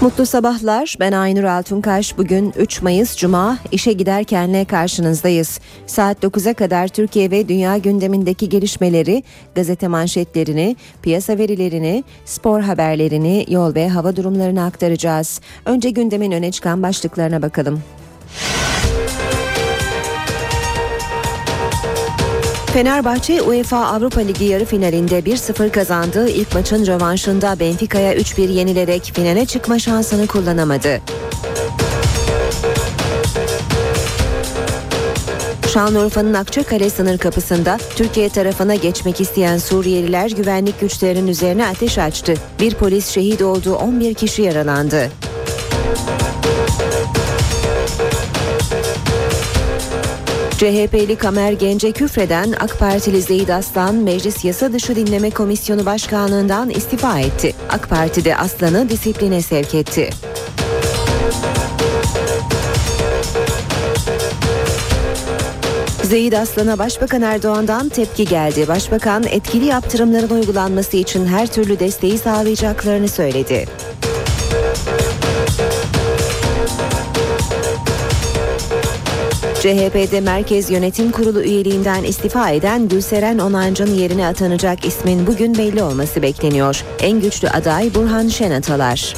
Mutlu sabahlar. Ben Aynur Altunkaş. Bugün 3 Mayıs Cuma işe giderkenle karşınızdayız. Saat 9'a kadar Türkiye ve dünya gündemindeki gelişmeleri, gazete manşetlerini, piyasa verilerini, spor haberlerini, yol ve hava durumlarını aktaracağız. Önce gündemin öne çıkan başlıklarına bakalım. Fenerbahçe UEFA Avrupa Ligi yarı finalinde 1-0 kazandığı ilk maçın rövanşında Benfica'ya 3-1 yenilerek finale çıkma şansını kullanamadı. Şanlıurfa'nın Akçakale sınır kapısında Türkiye tarafına geçmek isteyen Suriyeliler güvenlik güçlerinin üzerine ateş açtı. Bir polis şehit oldu, 11 kişi yaralandı. CHP'li Kamer Gence küfreden AK Partili Zeyid Aslan Meclis Yasa Dışı Dinleme Komisyonu Başkanlığından istifa etti. AK Parti de Aslan'ı disipline sevk etti. Zeyid Aslan'a Başbakan Erdoğan'dan tepki geldi. Başbakan etkili yaptırımların uygulanması için her türlü desteği sağlayacaklarını söyledi. CHP'de Merkez Yönetim Kurulu üyeliğinden istifa eden Gülseren Onancı'nın yerine atanacak ismin bugün belli olması bekleniyor. En güçlü aday Burhan Şenatalar.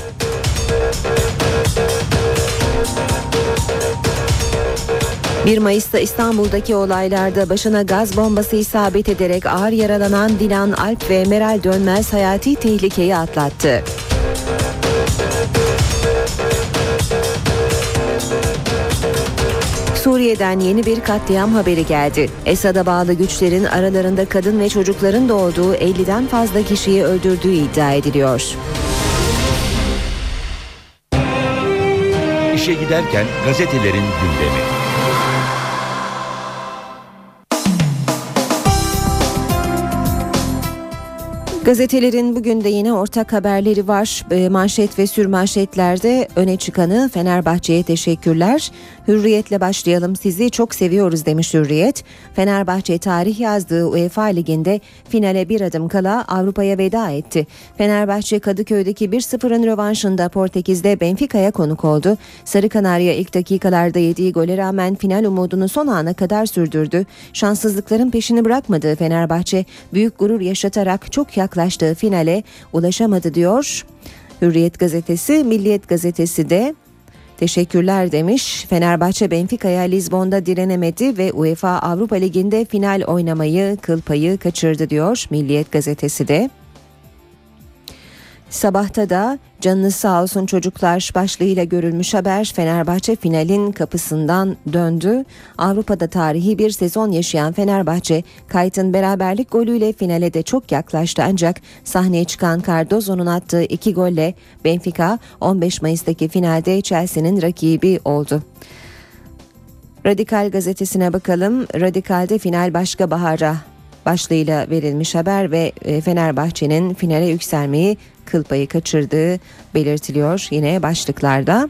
Bir Mayıs'ta İstanbul'daki olaylarda başına gaz bombası isabet ederek ağır yaralanan Dilan Alp ve Meral Dönmez hayati tehlikeyi atlattı. Suriye'den yeni bir katliam haberi geldi. Esad'a bağlı güçlerin aralarında kadın ve çocukların da olduğu 50'den fazla kişiyi öldürdüğü iddia ediliyor. İşe giderken gazetelerin gündemi. Gazetelerin bugün de yine ortak haberleri var. Ee, manşet ve sürmanşetlerde öne çıkanı Fenerbahçe'ye teşekkürler. Hürriyetle başlayalım sizi çok seviyoruz demiş Hürriyet. Fenerbahçe tarih yazdığı UEFA Ligi'nde finale bir adım kala Avrupa'ya veda etti. Fenerbahçe Kadıköy'deki 1-0'ın rövanşında Portekiz'de Benfica'ya konuk oldu. Sarı Kanarya ilk dakikalarda yediği gole rağmen final umudunu son ana kadar sürdürdü. Şanssızlıkların peşini bırakmadığı Fenerbahçe büyük gurur yaşatarak çok yaklaştı yaklaştığı finale ulaşamadı diyor. Hürriyet gazetesi, Milliyet gazetesi de Teşekkürler demiş. Fenerbahçe Benfica'ya Lizbon'da direnemedi ve UEFA Avrupa Ligi'nde final oynamayı kıl payı kaçırdı diyor Milliyet gazetesi de. Sabahta da canınız sağ olsun çocuklar başlığıyla görülmüş haber Fenerbahçe finalin kapısından döndü. Avrupa'da tarihi bir sezon yaşayan Fenerbahçe Kayt'ın beraberlik golüyle finale de çok yaklaştı ancak sahneye çıkan Cardozo'nun attığı iki golle Benfica 15 Mayıs'taki finalde Chelsea'nin rakibi oldu. Radikal gazetesine bakalım. Radikal'de final başka bahara başlığıyla verilmiş haber ve e, Fenerbahçe'nin finale yükselmeyi kıl payı kaçırdığı belirtiliyor yine başlıklarda.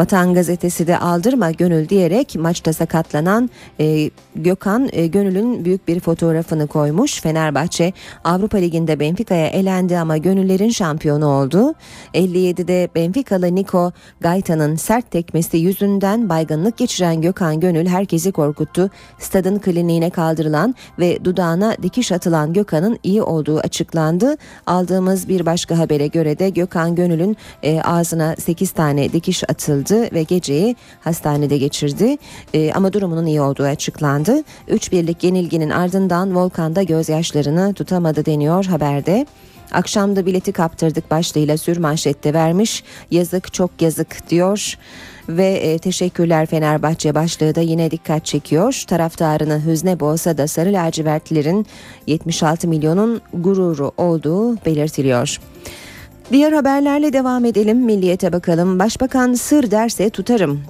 Vatan Gazetesi de aldırma gönül diyerek maçta sakatlanan e, Gökhan e, Gönül'ün büyük bir fotoğrafını koymuş. Fenerbahçe Avrupa Ligi'nde Benfica'ya elendi ama gönüllerin şampiyonu oldu. 57'de Benfica'lı Nico Gaita'nın sert tekmesi yüzünden baygınlık geçiren Gökhan Gönül herkesi korkuttu. Stadın kliniğine kaldırılan ve dudağına dikiş atılan Gökhan'ın iyi olduğu açıklandı. Aldığımız bir başka habere göre de Gökhan Gönül'ün e, ağzına 8 tane dikiş atıldı aldı ve geceyi hastanede geçirdi. E, ama durumunun iyi olduğu açıklandı. 3 birlik yenilginin ardından Volkan'da gözyaşlarını tutamadı deniyor haberde. Akşamda bileti kaptırdık başlığıyla sür manşette vermiş. Yazık çok yazık diyor ve e, teşekkürler Fenerbahçe başlığı da yine dikkat çekiyor. Taraftarını hüzne boğsa da sarı lacivertlilerin 76 milyonun gururu olduğu belirtiliyor. Diğer haberlerle devam edelim. Milliyete bakalım. Başbakan sır derse tutarım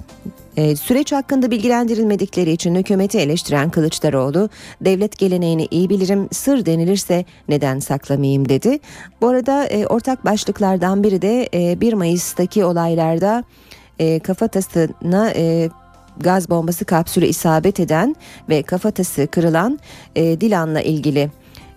E, süreç hakkında bilgilendirilmedikleri için hükümeti eleştiren Kılıçdaroğlu, devlet geleneğini iyi bilirim, sır denilirse neden saklamayayım dedi. Bu arada e, ortak başlıklardan biri de e, 1 Mayıs'taki olaylarda e, kafatasına e, gaz bombası kapsülü isabet eden ve kafatası kırılan e, Dilan'la ilgili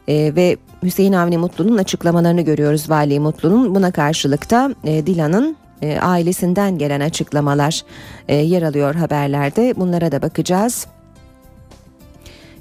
e, ve Hüseyin Avni Mutlu'nun açıklamalarını görüyoruz Vali Mutlu'nun. Buna karşılık da e, Dilan'ın e, ailesinden gelen açıklamalar e, yer alıyor haberlerde. Bunlara da bakacağız.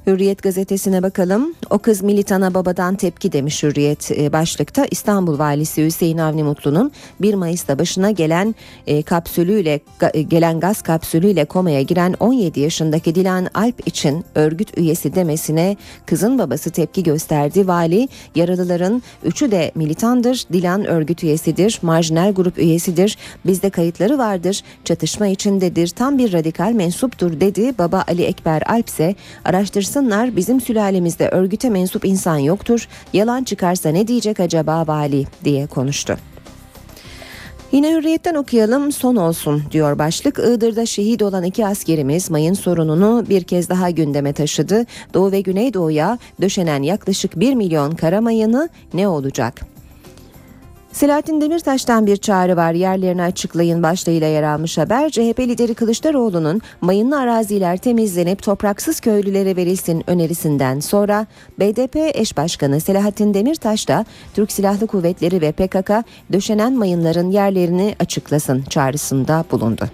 Hürriyet gazetesine bakalım. O kız militana babadan tepki demiş Hürriyet e, başlıkta. İstanbul Valisi Hüseyin Avni Mutlu'nun 1 Mayıs'ta başına gelen e, kapsülüyle ga, gelen gaz kapsülüyle komaya giren 17 yaşındaki Dilan Alp için örgüt üyesi demesine kızın babası tepki gösterdi. Vali yaralıların üçü de militandır. Dilan örgüt üyesidir. Marjinal grup üyesidir. Bizde kayıtları vardır. Çatışma içindedir. Tam bir radikal mensuptur dedi. Baba Ali Ekber Alp ise araştırsın Baksınlar bizim sülalemizde örgüte mensup insan yoktur. Yalan çıkarsa ne diyecek acaba vali diye konuştu. Yine hürriyetten okuyalım son olsun diyor başlık. Iğdır'da şehit olan iki askerimiz mayın sorununu bir kez daha gündeme taşıdı. Doğu ve Güneydoğu'ya döşenen yaklaşık 1 milyon kara mayını ne olacak? Selahattin Demirtaş'tan bir çağrı var yerlerini açıklayın başlığıyla yer almış haber. CHP lideri Kılıçdaroğlu'nun mayınlı araziler temizlenip topraksız köylülere verilsin önerisinden sonra BDP eş başkanı Selahattin Demirtaş da Türk Silahlı Kuvvetleri ve PKK döşenen mayınların yerlerini açıklasın çağrısında bulundu.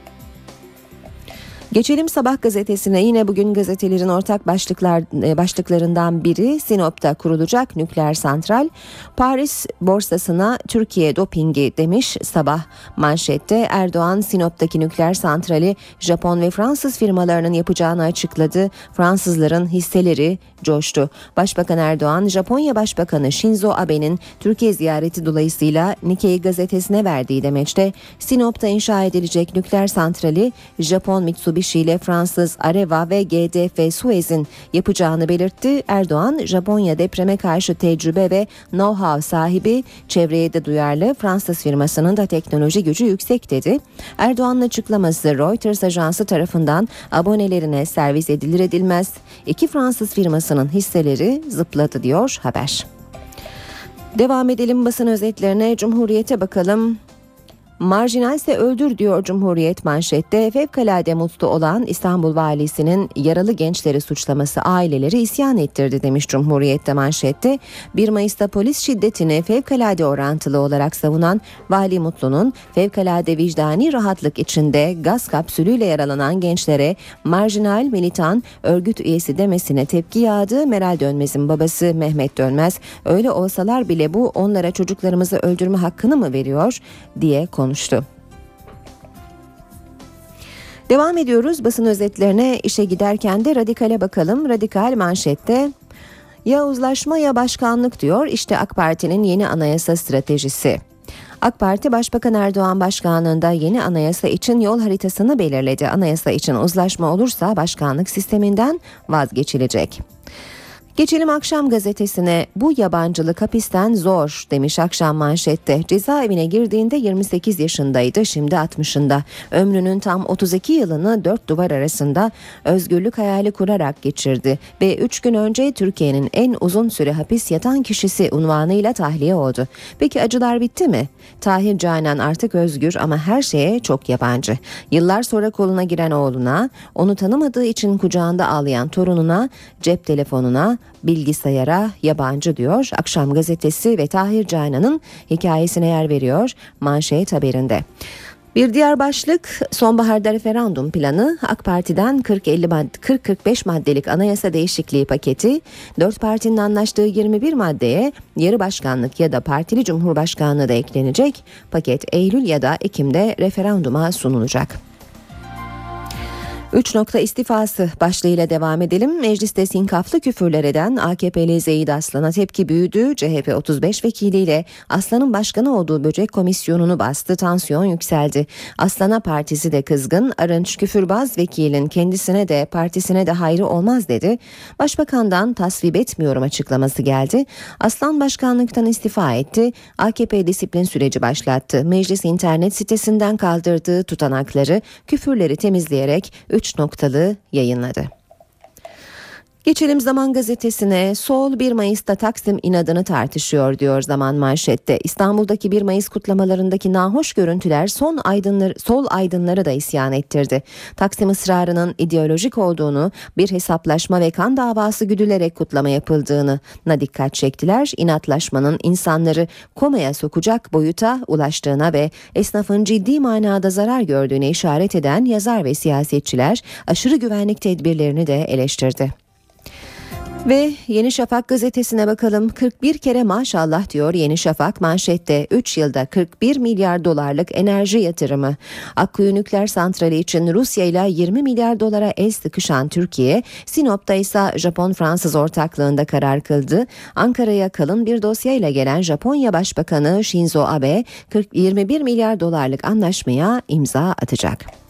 Geçelim Sabah gazetesine yine bugün gazetelerin ortak başlıklar e, başlıklarından biri Sinop'ta kurulacak nükleer santral. Paris borsasına Türkiye dopingi demiş Sabah manşette Erdoğan Sinop'taki nükleer santrali Japon ve Fransız firmalarının yapacağını açıkladı. Fransızların hisseleri coştu. Başbakan Erdoğan Japonya Başbakanı Shinzo Abe'nin Türkiye ziyareti dolayısıyla Nikkei gazetesine verdiği demeçte Sinop'ta inşa edilecek nükleer santrali Japon Mitsubishi Mitsubishi ile Fransız Areva ve GDF Suez'in yapacağını belirtti. Erdoğan, Japonya depreme karşı tecrübe ve know-how sahibi, çevreye de duyarlı Fransız firmasının da teknoloji gücü yüksek dedi. Erdoğan'ın açıklaması Reuters ajansı tarafından abonelerine servis edilir edilmez. İki Fransız firmasının hisseleri zıpladı diyor haber. Devam edelim basın özetlerine Cumhuriyete bakalım. Marjinalse öldür diyor Cumhuriyet manşette. Fevkalade mutlu olan İstanbul valisinin yaralı gençleri suçlaması aileleri isyan ettirdi demiş Cumhuriyet'te manşette. 1 Mayıs'ta polis şiddetini fevkalade orantılı olarak savunan Vali Mutlu'nun fevkalade vicdani rahatlık içinde gaz kapsülüyle yaralanan gençlere marjinal militan örgüt üyesi demesine tepki yağdı. Meral Dönmez'in babası Mehmet Dönmez öyle olsalar bile bu onlara çocuklarımızı öldürme hakkını mı veriyor diye konuştu konuştu. Devam ediyoruz basın özetlerine işe giderken de radikale bakalım. Radikal manşette ya uzlaşma ya başkanlık diyor. İşte AK Parti'nin yeni anayasa stratejisi. AK Parti Başbakan Erdoğan başkanlığında yeni anayasa için yol haritasını belirledi. Anayasa için uzlaşma olursa başkanlık sisteminden vazgeçilecek. Geçelim akşam gazetesine bu yabancılık hapisten zor demiş akşam manşette. Cezaevine girdiğinde 28 yaşındaydı şimdi 60'ında. Ömrünün tam 32 yılını dört duvar arasında özgürlük hayali kurarak geçirdi. Ve 3 gün önce Türkiye'nin en uzun süre hapis yatan kişisi unvanıyla tahliye oldu. Peki acılar bitti mi? Tahir Canan artık özgür ama her şeye çok yabancı. Yıllar sonra koluna giren oğluna, onu tanımadığı için kucağında ağlayan torununa, cep telefonuna, bilgisayara yabancı diyor. Akşam gazetesi ve Tahir Caynan'ın hikayesine yer veriyor manşet haberinde. Bir diğer başlık sonbaharda referandum planı AK Parti'den 40-45 maddelik anayasa değişikliği paketi, dört partinin anlaştığı 21 maddeye yarı başkanlık ya da partili cumhurbaşkanlığı da eklenecek. Paket Eylül ya da Ekim'de referanduma sunulacak. 3 nokta istifası başlığıyla devam edelim. Mecliste sinkaflı küfürler eden AKP'li Zeyid Aslan'a tepki büyüdü. CHP 35 vekiliyle Aslan'ın başkanı olduğu böcek komisyonunu bastı. Tansiyon yükseldi. Aslan'a partisi de kızgın. Arınç küfürbaz vekilin kendisine de partisine de hayrı olmaz dedi. Başbakandan tasvip etmiyorum açıklaması geldi. Aslan başkanlıktan istifa etti. AKP disiplin süreci başlattı. Meclis internet sitesinden kaldırdığı tutanakları küfürleri temizleyerek 3 noktalı yayınladı. Geçelim Zaman Gazetesi'ne. Sol 1 Mayıs'ta Taksim inadını tartışıyor diyor Zaman manşette. İstanbul'daki 1 Mayıs kutlamalarındaki nahoş görüntüler son aydınlar, sol aydınları da isyan ettirdi. Taksim ısrarının ideolojik olduğunu, bir hesaplaşma ve kan davası güdülerek kutlama yapıldığını na dikkat çektiler. İnatlaşmanın insanları komaya sokacak boyuta ulaştığına ve esnafın ciddi manada zarar gördüğüne işaret eden yazar ve siyasetçiler aşırı güvenlik tedbirlerini de eleştirdi. Ve Yeni Şafak gazetesine bakalım. 41 kere maşallah diyor Yeni Şafak manşette 3 yılda 41 milyar dolarlık enerji yatırımı. Akkuyu nükleer santrali için Rusya ile 20 milyar dolara el sıkışan Türkiye, Sinop'ta ise Japon-Fransız ortaklığında karar kıldı. Ankara'ya kalın bir dosyayla gelen Japonya Başbakanı Shinzo Abe 40, 21 milyar dolarlık anlaşmaya imza atacak.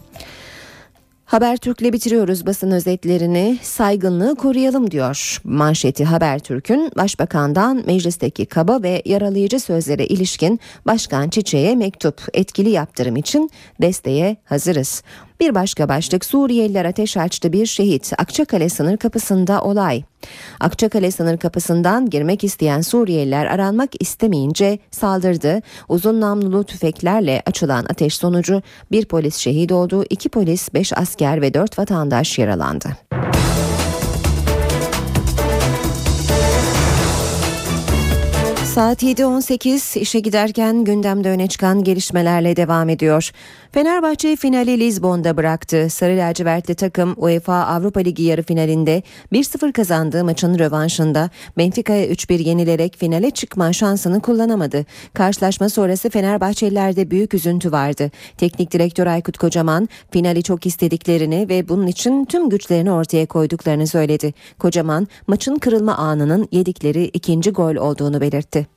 Habertürk'le bitiriyoruz basın özetlerini. Saygınlığı koruyalım diyor. Manşeti Habertürk'ün başbakandan meclisteki kaba ve yaralayıcı sözlere ilişkin Başkan Çiçek'e mektup etkili yaptırım için desteğe hazırız. Bir başka başlık Suriyeliler ateş açtı bir şehit. Akçakale sınır kapısında olay. Akçakale sınır kapısından girmek isteyen Suriyeliler aranmak istemeyince saldırdı. Uzun namlulu tüfeklerle açılan ateş sonucu bir polis şehit oldu, iki polis, beş asker ve dört vatandaş yaralandı. Saat 7.18 işe giderken gündemde öne çıkan gelişmelerle devam ediyor. Fenerbahçe finali Lizbon'da bıraktı. Sarı lacivertli takım UEFA Avrupa Ligi yarı finalinde 1-0 kazandığı maçın rövanşında Benfica'ya 3-1 yenilerek finale çıkma şansını kullanamadı. Karşılaşma sonrası Fenerbahçelilerde büyük üzüntü vardı. Teknik direktör Aykut Kocaman finali çok istediklerini ve bunun için tüm güçlerini ortaya koyduklarını söyledi. Kocaman maçın kırılma anının yedikleri ikinci gol olduğunu belirtti.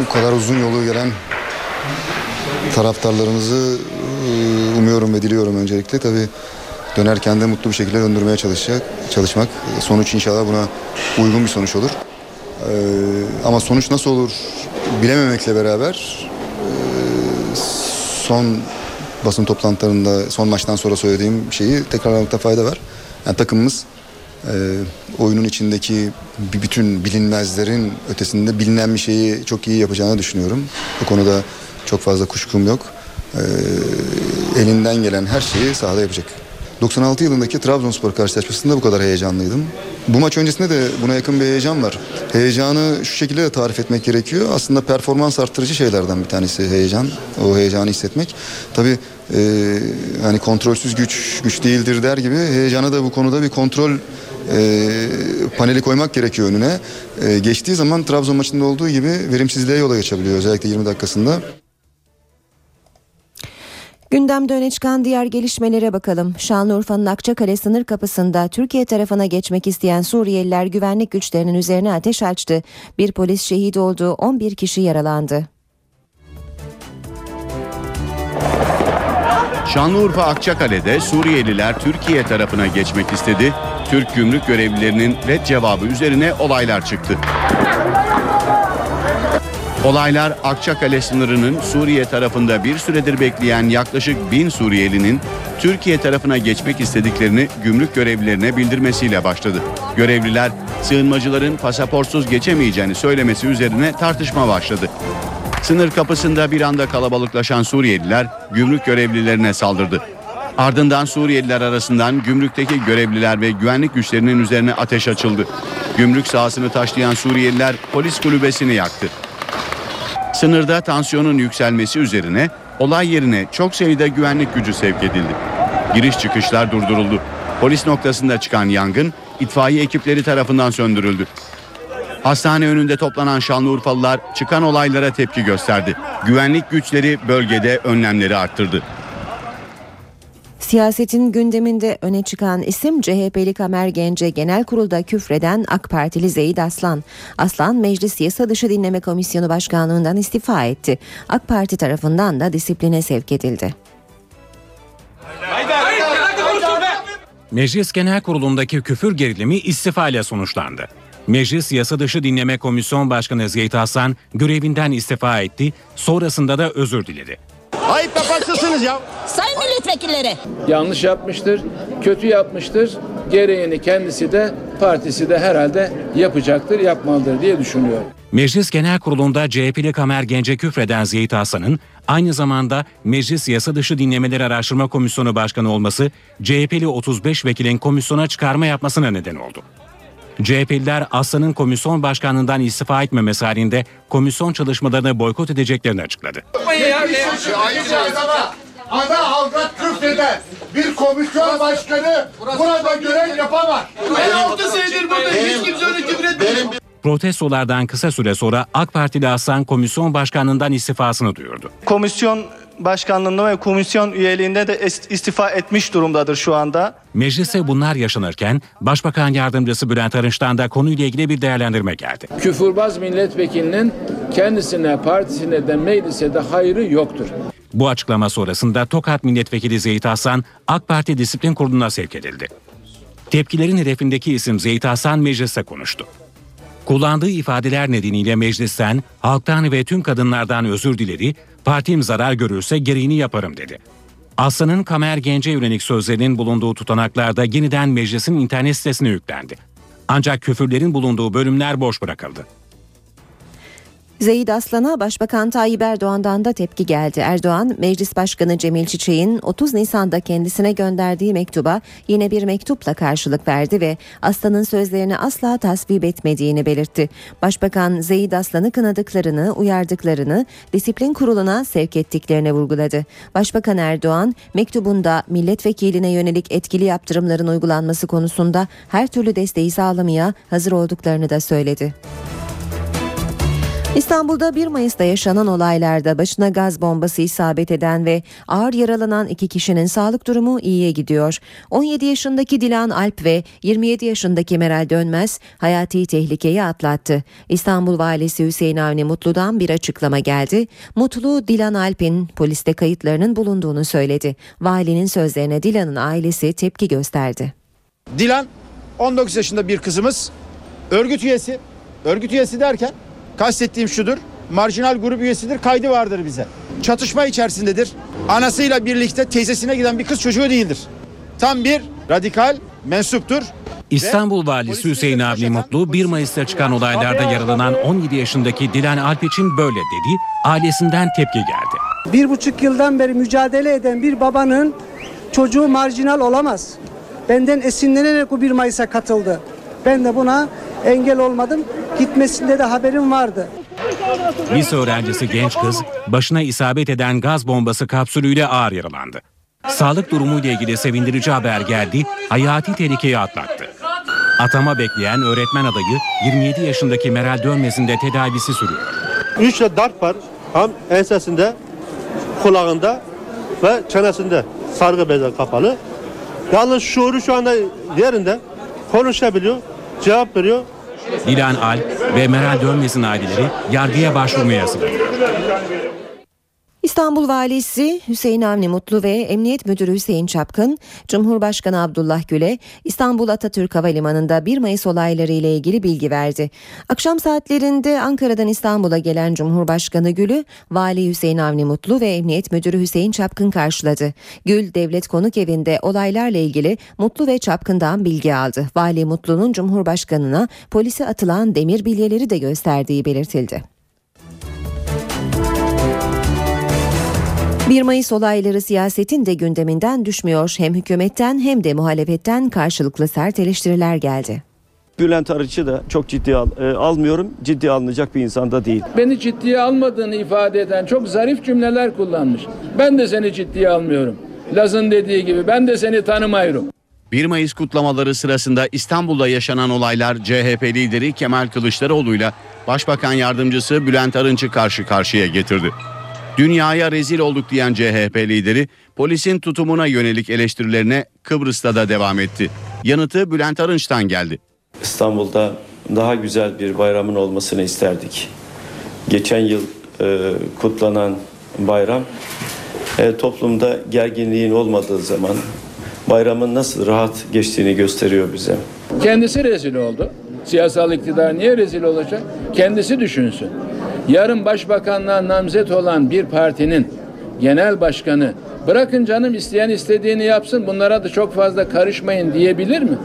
Bu kadar uzun yolu gelen taraftarlarımızı e, umuyorum ve diliyorum öncelikle. Tabii dönerken de mutlu bir şekilde döndürmeye çalışacak, çalışmak. Sonuç inşallah buna uygun bir sonuç olur. Ee, ama sonuç nasıl olur bilememekle beraber e, son basın toplantılarında son maçtan sonra söylediğim şeyi tekrarlamakta fayda var. Yani takımımız e, oyunun içindeki bütün bilinmezlerin ötesinde bilinen bir şeyi çok iyi yapacağını düşünüyorum. Bu konuda çok fazla kuşkum yok. Ee, elinden gelen her şeyi sahada yapacak. 96 yılındaki Trabzonspor karşılaşmasında bu kadar heyecanlıydım. Bu maç öncesinde de buna yakın bir heyecan var. Heyecanı şu şekilde de tarif etmek gerekiyor. Aslında performans arttırıcı şeylerden bir tanesi heyecan. O heyecanı hissetmek. Tabii e, hani kontrolsüz güç güç değildir der gibi heyecana da bu konuda bir kontrol e, paneli koymak gerekiyor önüne. E, geçtiği zaman Trabzon maçında olduğu gibi verimsizliğe yola geçebiliyor özellikle 20 dakikasında. Gündemde öne çıkan diğer gelişmelere bakalım. Şanlıurfa'nın Akçakale sınır kapısında Türkiye tarafına geçmek isteyen Suriyeliler güvenlik güçlerinin üzerine ateş açtı. Bir polis şehit oldu, 11 kişi yaralandı. Şanlıurfa Akçakale'de Suriyeliler Türkiye tarafına geçmek istedi. Türk gümrük görevlilerinin red cevabı üzerine olaylar çıktı. Olaylar Akçakale sınırının Suriye tarafında bir süredir bekleyen yaklaşık bin Suriyelinin Türkiye tarafına geçmek istediklerini gümrük görevlilerine bildirmesiyle başladı. Görevliler sığınmacıların pasaportsuz geçemeyeceğini söylemesi üzerine tartışma başladı. Sınır kapısında bir anda kalabalıklaşan Suriyeliler gümrük görevlilerine saldırdı. Ardından Suriyeliler arasından gümrükteki görevliler ve güvenlik güçlerinin üzerine ateş açıldı. Gümrük sahasını taşlayan Suriyeliler polis kulübesini yaktı. Sınırda tansiyonun yükselmesi üzerine olay yerine çok sayıda güvenlik gücü sevk edildi. Giriş çıkışlar durduruldu. Polis noktasında çıkan yangın itfaiye ekipleri tarafından söndürüldü. Hastane önünde toplanan Şanlıurfalılar çıkan olaylara tepki gösterdi. Güvenlik güçleri bölgede önlemleri arttırdı. Siyasetin gündeminde öne çıkan isim CHP'li Kamer Gence Genel Kurulda küfreden AK Partili Zeyid Aslan. Aslan Meclis Yasa Dışı Dinleme Komisyonu Başkanlığından istifa etti. AK Parti tarafından da disipline sevk edildi. Meclis Genel Kurulu'ndaki küfür gerilimi istifa ile sonuçlandı. Meclis Yasa Dışı Dinleme Komisyon Başkanı Zeyt Hasan görevinden istifa etti, sonrasında da özür diledi. Ayıp yaparsınız ya. Sayın milletvekilleri. yanlış yapmıştır, kötü yapmıştır. Gereğini kendisi de partisi de herhalde yapacaktır, yapmalıdır diye düşünüyorum. Meclis Genel Kurulu'nda CHP'li Kamer Gence küfreden Zeyt Hasan'ın aynı zamanda Meclis Yasa Dışı Dinlemeleri Araştırma Komisyonu Başkanı olması CHP'li 35 vekilin komisyona çıkarma yapmasına neden oldu. CHP'liler Aslan'ın komisyon başkanlığından istifa etmemesi halinde komisyon çalışmalarını boykot edeceklerini açıkladı. Ana avrat küfreder. Bir komisyon başkanı burada görev yapamaz. Ben 6 senedir buradayım. Hiç kimse öyle küfür etmiyor. Protestolardan kısa süre sonra AK Partili Aslan komisyon başkanlığından istifasını duyurdu. komisyon başkanlığında ve komisyon üyeliğinde de ist- istifa etmiş durumdadır şu anda. Meclise bunlar yaşanırken Başbakan Yardımcısı Bülent Arınç'tan da konuyla ilgili bir değerlendirme geldi. Küfürbaz milletvekilinin kendisine, partisine de meclise de hayrı yoktur. Bu açıklama sonrasında Tokat Milletvekili Zeyt Hasan AK Parti Disiplin Kurulu'na sevk edildi. Tepkilerin hedefindeki isim Zeyt Hasan mecliste konuştu. Kullandığı ifadeler nedeniyle meclisten, halktan ve tüm kadınlardan özür diledi, partim zarar görürse gereğini yaparım dedi. Aslan'ın Kamer Gence yönelik sözlerinin bulunduğu tutanaklarda yeniden meclisin internet sitesine yüklendi. Ancak küfürlerin bulunduğu bölümler boş bırakıldı. Zeyid Aslan'a Başbakan Tayyip Erdoğan'dan da tepki geldi. Erdoğan, Meclis Başkanı Cemil Çiçek'in 30 Nisan'da kendisine gönderdiği mektuba yine bir mektupla karşılık verdi ve Aslan'ın sözlerini asla tasvip etmediğini belirtti. Başbakan Zeyid Aslan'ı kınadıklarını, uyardıklarını, disiplin kuruluna sevk ettiklerini vurguladı. Başbakan Erdoğan, mektubunda milletvekiline yönelik etkili yaptırımların uygulanması konusunda her türlü desteği sağlamaya hazır olduklarını da söyledi. İstanbul'da 1 Mayıs'ta yaşanan olaylarda başına gaz bombası isabet eden ve ağır yaralanan iki kişinin sağlık durumu iyiye gidiyor. 17 yaşındaki Dilan Alp ve 27 yaşındaki Meral Dönmez hayati tehlikeyi atlattı. İstanbul Valisi Hüseyin Avni Mutlu'dan bir açıklama geldi. Mutlu, Dilan Alp'in poliste kayıtlarının bulunduğunu söyledi. Valinin sözlerine Dilan'ın ailesi tepki gösterdi. Dilan 19 yaşında bir kızımız. Örgüt üyesi. Örgüt üyesi derken kastettiğim şudur. Marjinal grup üyesidir kaydı vardır bize. Çatışma içerisindedir. Anasıyla birlikte teyzesine giden bir kız çocuğu değildir. Tam bir radikal mensuptur. İstanbul Valisi Hüseyin Avni Mutlu 1 Mayıs'ta çıkan olaylarda yaralanan 17 yaşındaki Dilan Alp için böyle dedi, ailesinden tepki geldi. Bir buçuk yıldan beri mücadele eden bir babanın çocuğu marjinal olamaz. Benden esinlenerek bu 1 Mayıs'a katıldı. Ben de buna engel olmadım. Gitmesinde de haberim vardı. Lise öğrencisi genç kız başına isabet eden gaz bombası kapsülüyle ağır yaralandı. Sağlık durumuyla ilgili sevindirici haber geldi, hayati tehlikeyi atlattı. Atama bekleyen öğretmen adayı 27 yaşındaki Meral Dönmez'in de tedavisi sürüyor. Üç de darp var. Hem ensesinde, kulağında ve çenesinde sargı bezle kapalı. Yalnız şuuru şu anda yerinde. Konuşabiliyor, cevap veriyor. Dilan Alp ve Meral Dönmez'in aileleri yargıya başvurmaya hazırlanıyor. İstanbul Valisi Hüseyin Avni Mutlu ve Emniyet Müdürü Hüseyin Çapkın, Cumhurbaşkanı Abdullah Gül'e İstanbul Atatürk Havalimanı'nda 1 Mayıs olayları ile ilgili bilgi verdi. Akşam saatlerinde Ankara'dan İstanbul'a gelen Cumhurbaşkanı Gül'ü Vali Hüseyin Avni Mutlu ve Emniyet Müdürü Hüseyin Çapkın karşıladı. Gül Devlet Konuk Evi'nde olaylarla ilgili Mutlu ve Çapkın'dan bilgi aldı. Vali Mutlu'nun Cumhurbaşkanı'na polise atılan demir bilyeleri de gösterdiği belirtildi. 1 Mayıs olayları siyasetin de gündeminden düşmüyor. Hem hükümetten hem de muhalefetten karşılıklı sert eleştiriler geldi. Bülent Arıç'ı da çok ciddiye al, e, almıyorum. Ciddiye alınacak bir insan da değil. Beni ciddiye almadığını ifade eden çok zarif cümleler kullanmış. Ben de seni ciddiye almıyorum. Laz'ın dediği gibi ben de seni tanımıyorum. 1 Mayıs kutlamaları sırasında İstanbul'da yaşanan olaylar CHP lideri Kemal Kılıçdaroğlu'yla Başbakan Yardımcısı Bülent Arınç'ı karşı karşıya getirdi. Dünyaya rezil olduk diyen CHP lideri polisin tutumuna yönelik eleştirilerine Kıbrıs'ta da devam etti. Yanıtı Bülent Arınç'tan geldi. İstanbul'da daha güzel bir bayramın olmasını isterdik. Geçen yıl e, kutlanan bayram e, toplumda gerginliğin olmadığı zaman bayramın nasıl rahat geçtiğini gösteriyor bize. Kendisi rezil oldu. Siyasal iktidar niye rezil olacak? Kendisi düşünsün. Yarın başbakanlığa namzet olan bir partinin genel başkanı bırakın canım isteyen istediğini yapsın bunlara da çok fazla karışmayın diyebilir mi?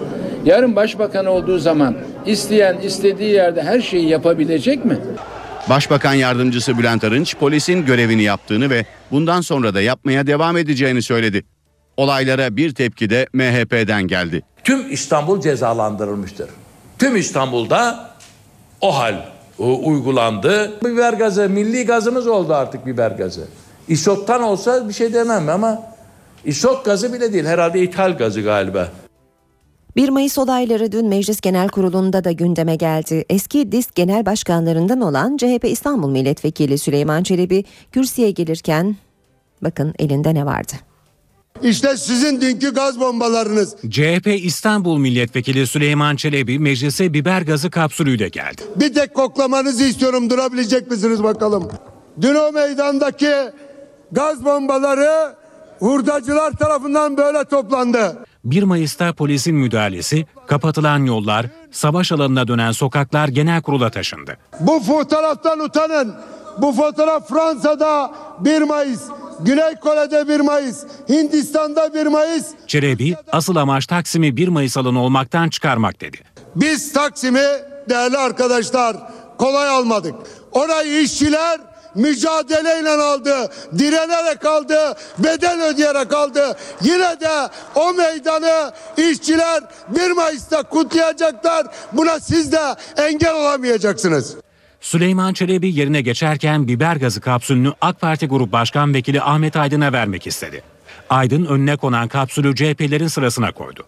Yarın başbakan olduğu zaman isteyen istediği yerde her şeyi yapabilecek mi? Başbakan yardımcısı Bülent Arınç polisin görevini yaptığını ve bundan sonra da yapmaya devam edeceğini söyledi. Olaylara bir tepki de MHP'den geldi. Tüm İstanbul cezalandırılmıştır. Tüm İstanbul'da o hal uygulandı. Biber gazı, milli gazımız oldu artık biber gazı. İsottan olsa bir şey demem ama isot gazı bile değil. Herhalde ithal gazı galiba. 1 Mayıs olayları dün Meclis Genel Kurulu'nda da gündeme geldi. Eski DİSK Genel Başkanlarından olan CHP İstanbul Milletvekili Süleyman Çelebi kürsüye gelirken bakın elinde ne vardı? İşte sizin dünkü gaz bombalarınız. CHP İstanbul Milletvekili Süleyman Çelebi meclise biber gazı kapsülüyle geldi. Bir tek koklamanızı istiyorum durabilecek misiniz bakalım. Dün o meydandaki gaz bombaları hurdacılar tarafından böyle toplandı. 1 Mayıs'ta polisin müdahalesi, kapatılan yollar, savaş alanına dönen sokaklar genel kurula taşındı. Bu fotoğraftan utanın. Bu fotoğraf Fransa'da 1 Mayıs, Güney Kore'de 1 Mayıs, Hindistan'da 1 Mayıs. Çelebi, asıl amaç Taksim'i 1 Mayıs alanı olmaktan çıkarmak dedi. Biz Taksim'i değerli arkadaşlar kolay almadık. Orayı işçiler mücadeleyle aldı, direnerek aldı, bedel ödeyerek aldı. Yine de o meydanı işçiler 1 Mayıs'ta kutlayacaklar. Buna siz de engel olamayacaksınız. Süleyman Çelebi yerine geçerken biber gazı kapsülünü AK Parti Grup Başkan Vekili Ahmet Aydın'a vermek istedi. Aydın önüne konan kapsülü CHP'lerin sırasına koydu.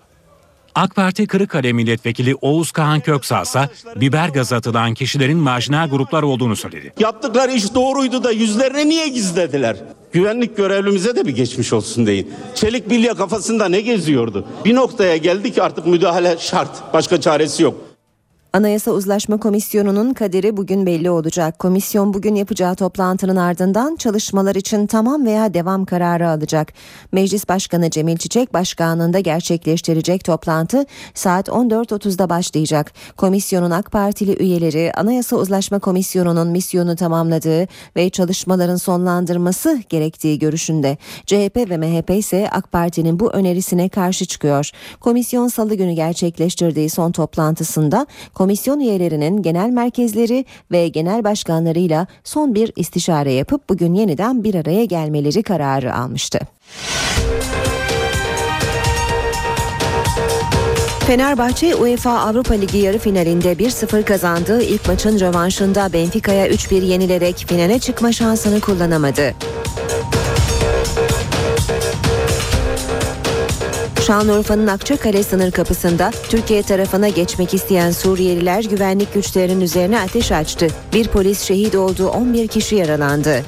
AK Parti Kırıkkale Milletvekili Oğuz Kahan Köksal ise biber gazı atılan kişilerin marjinal gruplar olduğunu söyledi. Yaptıkları iş doğruydu da yüzlerine niye gizlediler? Güvenlik görevlimize de bir geçmiş olsun deyin. Çelik bilye kafasında ne geziyordu? Bir noktaya geldi ki artık müdahale şart. Başka çaresi yok. Anayasa Uzlaşma Komisyonu'nun kaderi bugün belli olacak. Komisyon bugün yapacağı toplantının ardından çalışmalar için tamam veya devam kararı alacak. Meclis Başkanı Cemil Çiçek başkanlığında gerçekleştirecek toplantı saat 14.30'da başlayacak. Komisyonun AK Partili üyeleri Anayasa Uzlaşma Komisyonu'nun misyonu tamamladığı ve çalışmaların sonlandırması gerektiği görüşünde. CHP ve MHP ise AK Parti'nin bu önerisine karşı çıkıyor. Komisyon salı günü gerçekleştirdiği son toplantısında komisyon üyelerinin genel merkezleri ve genel başkanlarıyla son bir istişare yapıp bugün yeniden bir araya gelmeleri kararı almıştı. Fenerbahçe UEFA Avrupa Ligi yarı finalinde 1-0 kazandığı ilk maçın rövanşında Benfica'ya 3-1 yenilerek finale çıkma şansını kullanamadı. Şanlıurfa'nın Akçakale sınır kapısında Türkiye tarafına geçmek isteyen Suriyeliler güvenlik güçlerinin üzerine ateş açtı. Bir polis şehit oldu, 11 kişi yaralandı.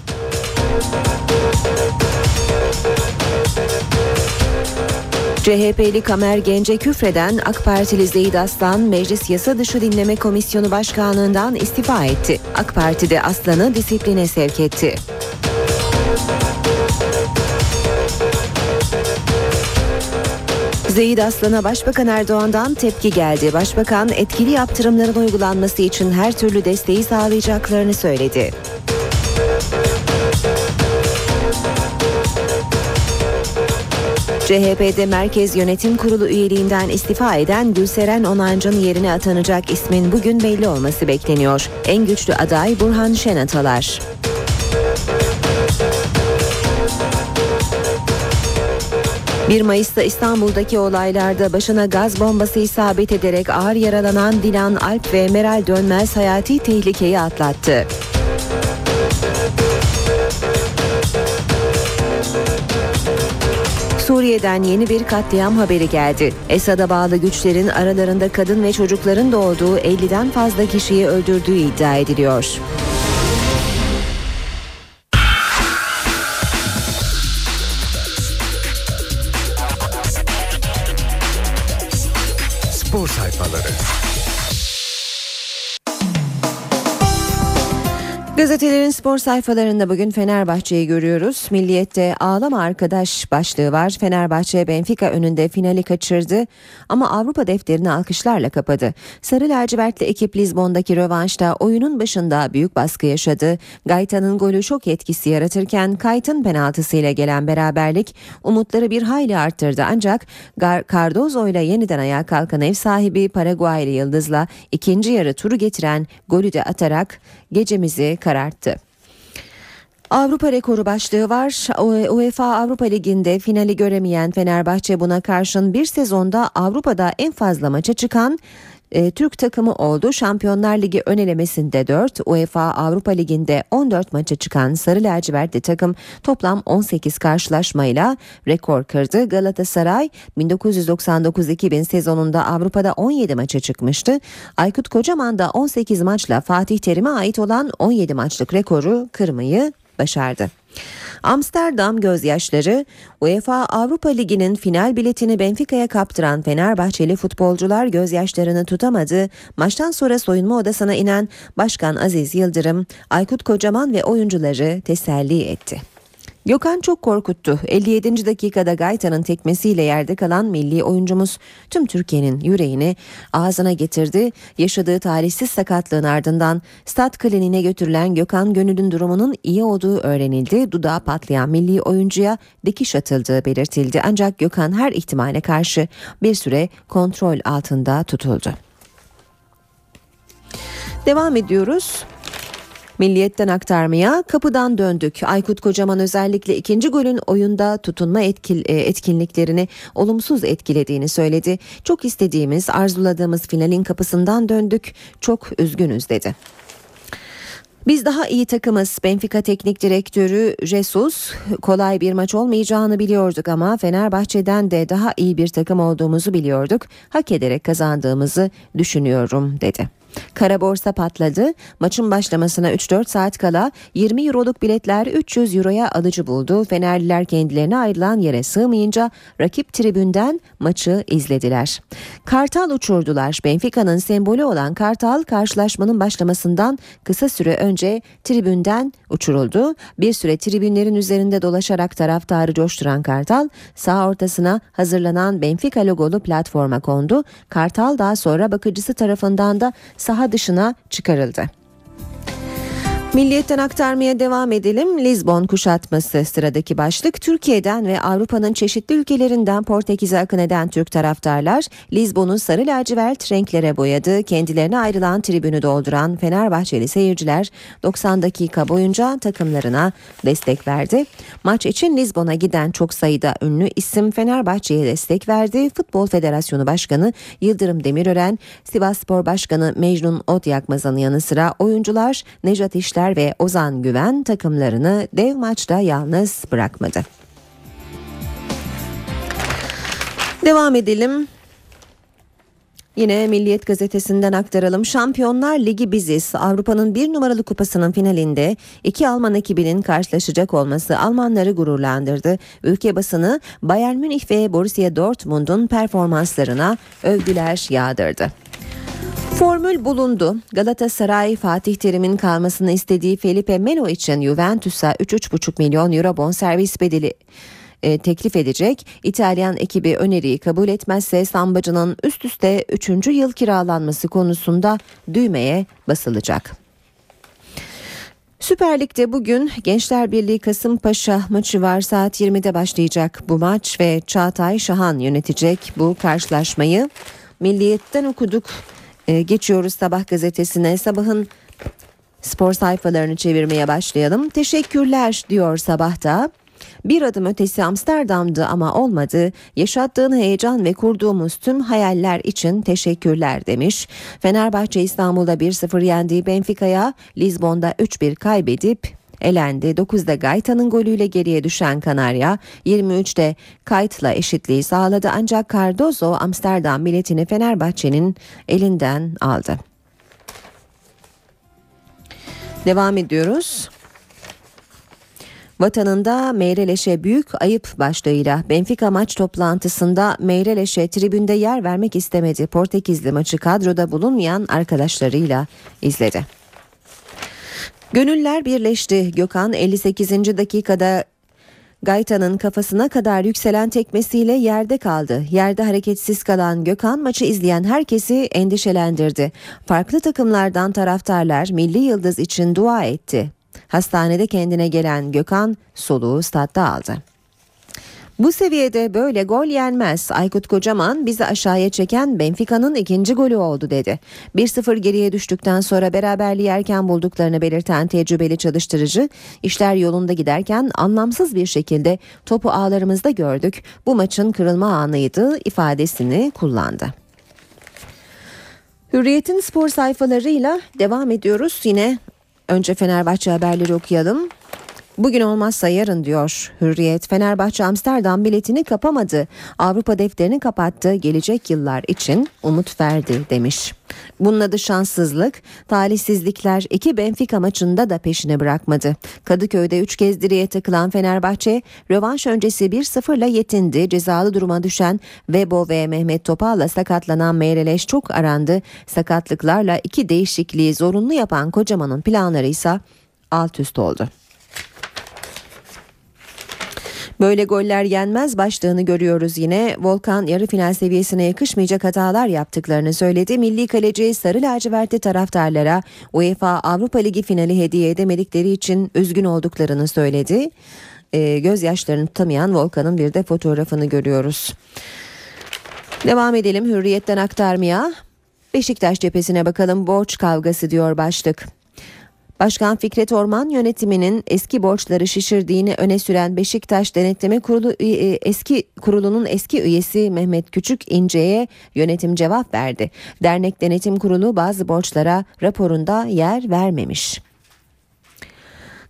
CHP'li Kamer Gence küfreden AK Partili Zeyid Aslan Meclis Yasa Dışı Dinleme Komisyonu Başkanlığından istifa etti. AK Parti de Aslan'ı disipline sevk etti. Zeyid Aslan'a Başbakan Erdoğan'dan tepki geldi. Başbakan etkili yaptırımların uygulanması için her türlü desteği sağlayacaklarını söyledi. CHP'de Merkez Yönetim Kurulu üyeliğinden istifa eden Gülseren Onancı'nın yerine atanacak ismin bugün belli olması bekleniyor. En güçlü aday Burhan Şenatalar. 1 Mayıs'ta İstanbul'daki olaylarda başına gaz bombası isabet ederek ağır yaralanan Dilan Alp ve Meral Dönmez hayati tehlikeyi atlattı. Suriye'den yeni bir katliam haberi geldi. Esad'a bağlı güçlerin aralarında kadın ve çocukların da olduğu 50'den fazla kişiyi öldürdüğü iddia ediliyor. Spor sayfalarında bugün Fenerbahçe'yi görüyoruz. Milliyette ağlama arkadaş başlığı var. Fenerbahçe Benfica önünde finali kaçırdı ama Avrupa defterini alkışlarla kapadı. Sarı lacivertli ekip Lizbon'daki rövanşta oyunun başında büyük baskı yaşadı. Gayta'nın golü şok etkisi yaratırken Kayt'ın penaltısıyla gelen beraberlik umutları bir hayli arttırdı. Ancak Cardozo ile yeniden ayağa kalkan ev sahibi Paraguaylı Yıldız'la ikinci yarı turu getiren golü de atarak gecemizi kararttı. Avrupa rekoru başlığı var. UEFA Avrupa Ligi'nde finali göremeyen Fenerbahçe buna karşın bir sezonda Avrupa'da en fazla maça çıkan e, Türk takımı oldu. Şampiyonlar Ligi ön elemesinde 4, UEFA Avrupa Ligi'nde 14 maça çıkan Sarı Lacivertli takım toplam 18 karşılaşmayla rekor kırdı. Galatasaray 1999-2000 sezonunda Avrupa'da 17 maça çıkmıştı. Aykut Kocaman da 18 maçla Fatih Terim'e ait olan 17 maçlık rekoru kırmayı başardı. Amsterdam gözyaşları UEFA Avrupa Ligi'nin final biletini Benfica'ya kaptıran Fenerbahçeli futbolcular gözyaşlarını tutamadı. Maçtan sonra soyunma odasına inen Başkan Aziz Yıldırım, Aykut Kocaman ve oyuncuları teselli etti. Gökhan çok korkuttu. 57. dakikada Gayta'nın tekmesiyle yerde kalan milli oyuncumuz tüm Türkiye'nin yüreğini ağzına getirdi. Yaşadığı talihsiz sakatlığın ardından stat kliniğine götürülen Gökhan Gönül'ün durumunun iyi olduğu öğrenildi. Dudağı patlayan milli oyuncuya dikiş atıldığı belirtildi. Ancak Gökhan her ihtimale karşı bir süre kontrol altında tutuldu. Devam ediyoruz. Milliyetten aktarmaya kapıdan döndük. Aykut Kocaman özellikle ikinci golün oyunda tutunma etkil, e, etkinliklerini olumsuz etkilediğini söyledi. Çok istediğimiz, arzuladığımız finalin kapısından döndük. Çok üzgünüz dedi. Biz daha iyi takımız. Benfica Teknik Direktörü Jesus kolay bir maç olmayacağını biliyorduk ama Fenerbahçe'den de daha iyi bir takım olduğumuzu biliyorduk. Hak ederek kazandığımızı düşünüyorum dedi. Kara borsa patladı. Maçın başlamasına 3-4 saat kala 20 euroluk biletler 300 euroya alıcı buldu. Fenerliler kendilerine ayrılan yere sığmayınca rakip tribünden maçı izlediler. Kartal uçurdular. Benfica'nın sembolü olan Kartal karşılaşmanın başlamasından kısa süre önce tribünden uçuruldu. Bir süre tribünlerin üzerinde dolaşarak taraftarı coşturan Kartal sağ ortasına hazırlanan Benfica logolu platforma kondu. Kartal daha sonra bakıcısı tarafından da saha dışına çıkarıldı. Milliyetten aktarmaya devam edelim. Lizbon kuşatması sıradaki başlık. Türkiye'den ve Avrupa'nın çeşitli ülkelerinden Portekiz'e akın eden Türk taraftarlar Lizbon'u sarı lacivert renklere boyadı. Kendilerine ayrılan tribünü dolduran Fenerbahçeli seyirciler 90 dakika boyunca takımlarına destek verdi. Maç için Lizbon'a giden çok sayıda ünlü isim Fenerbahçe'ye destek verdi. Futbol Federasyonu Başkanı Yıldırım Demirören, Sivas Spor Başkanı Mecnun Odyakmaz'ın yanı sıra oyuncular Nejat İşler ve Ozan Güven takımlarını dev maçta yalnız bırakmadı. Devam edelim. Yine Milliyet gazetesinden aktaralım. Şampiyonlar Ligi biziz. Avrupa'nın bir numaralı kupasının finalinde iki Alman ekibinin karşılaşacak olması Almanları gururlandırdı. Ülke basını Bayern Münih ve Borussia Dortmund'un performanslarına övgüler yağdırdı. Formül bulundu. Galatasaray Fatih Terim'in kalmasını istediği Felipe Melo için Juventus'a 3-3,5 milyon euro bonservis bedeli e, teklif edecek. İtalyan ekibi öneriyi kabul etmezse Sambacı'nın üst üste 3. yıl kiralanması konusunda düğmeye basılacak. Süper Lig'de bugün Gençler Birliği Kasımpaşa maçı var. Saat 20'de başlayacak bu maç ve Çağatay Şahan yönetecek bu karşılaşmayı. Milliyetten okuduk. Ee, geçiyoruz Sabah gazetesine. Sabahın spor sayfalarını çevirmeye başlayalım. Teşekkürler diyor Sabah'ta. Bir adım ötesi Amsterdam'dı ama olmadı. Yaşattığın heyecan ve kurduğumuz tüm hayaller için teşekkürler demiş. Fenerbahçe İstanbul'da 1-0 yendiği Benfica'ya Lizbon'da 3-1 kaybedip elendi. 9'da Gayta'nın golüyle geriye düşen Kanarya 23'te Kayt'la eşitliği sağladı ancak Cardozo Amsterdam biletini Fenerbahçe'nin elinden aldı. Devam ediyoruz. Vatanında Meyreleş'e büyük ayıp başlığıyla Benfica maç toplantısında Meyreleş'e tribünde yer vermek istemedi. Portekizli maçı kadroda bulunmayan arkadaşlarıyla izledi. Gönüller birleşti. Gökhan 58. dakikada Gayta'nın kafasına kadar yükselen tekmesiyle yerde kaldı. Yerde hareketsiz kalan Gökhan maçı izleyen herkesi endişelendirdi. Farklı takımlardan taraftarlar Milli Yıldız için dua etti. Hastanede kendine gelen Gökhan soluğu statta aldı. Bu seviyede böyle gol yenmez. Aykut Kocaman bizi aşağıya çeken Benfica'nın ikinci golü oldu dedi. 1-0 geriye düştükten sonra beraberliği erken bulduklarını belirten tecrübeli çalıştırıcı işler yolunda giderken anlamsız bir şekilde topu ağlarımızda gördük. Bu maçın kırılma anıydı ifadesini kullandı. Hürriyet'in spor sayfalarıyla devam ediyoruz. Yine önce Fenerbahçe haberleri okuyalım. Bugün olmazsa yarın diyor Hürriyet. Fenerbahçe Amsterdam biletini kapamadı. Avrupa defterini kapattı. Gelecek yıllar için umut verdi demiş. Bunun adı şanssızlık. Talihsizlikler iki Benfica maçında da peşine bırakmadı. Kadıköy'de 3 kez direğe takılan Fenerbahçe rövanş öncesi 1-0'la yetindi. Cezalı duruma düşen Vebo ve Mehmet Topal'la sakatlanan Meyreleş çok arandı. Sakatlıklarla iki değişikliği zorunlu yapan Kocaman'ın planları ise alt üst oldu. Böyle goller yenmez başlığını görüyoruz yine. Volkan yarı final seviyesine yakışmayacak hatalar yaptıklarını söyledi. Milli kaleci Sarı Lacivertli taraftarlara UEFA Avrupa Ligi finali hediye edemedikleri için üzgün olduklarını söyledi. Ee, gözyaşlarını tutamayan Volkan'ın bir de fotoğrafını görüyoruz. Devam edelim hürriyetten aktarmaya. Beşiktaş cephesine bakalım borç kavgası diyor başlık. Başkan Fikret Orman yönetiminin eski borçları şişirdiğini öne süren Beşiktaş Denetleme Kurulu e, eski kurulunun eski üyesi Mehmet Küçük İnce'ye yönetim cevap verdi. Dernek Denetim Kurulu bazı borçlara raporunda yer vermemiş.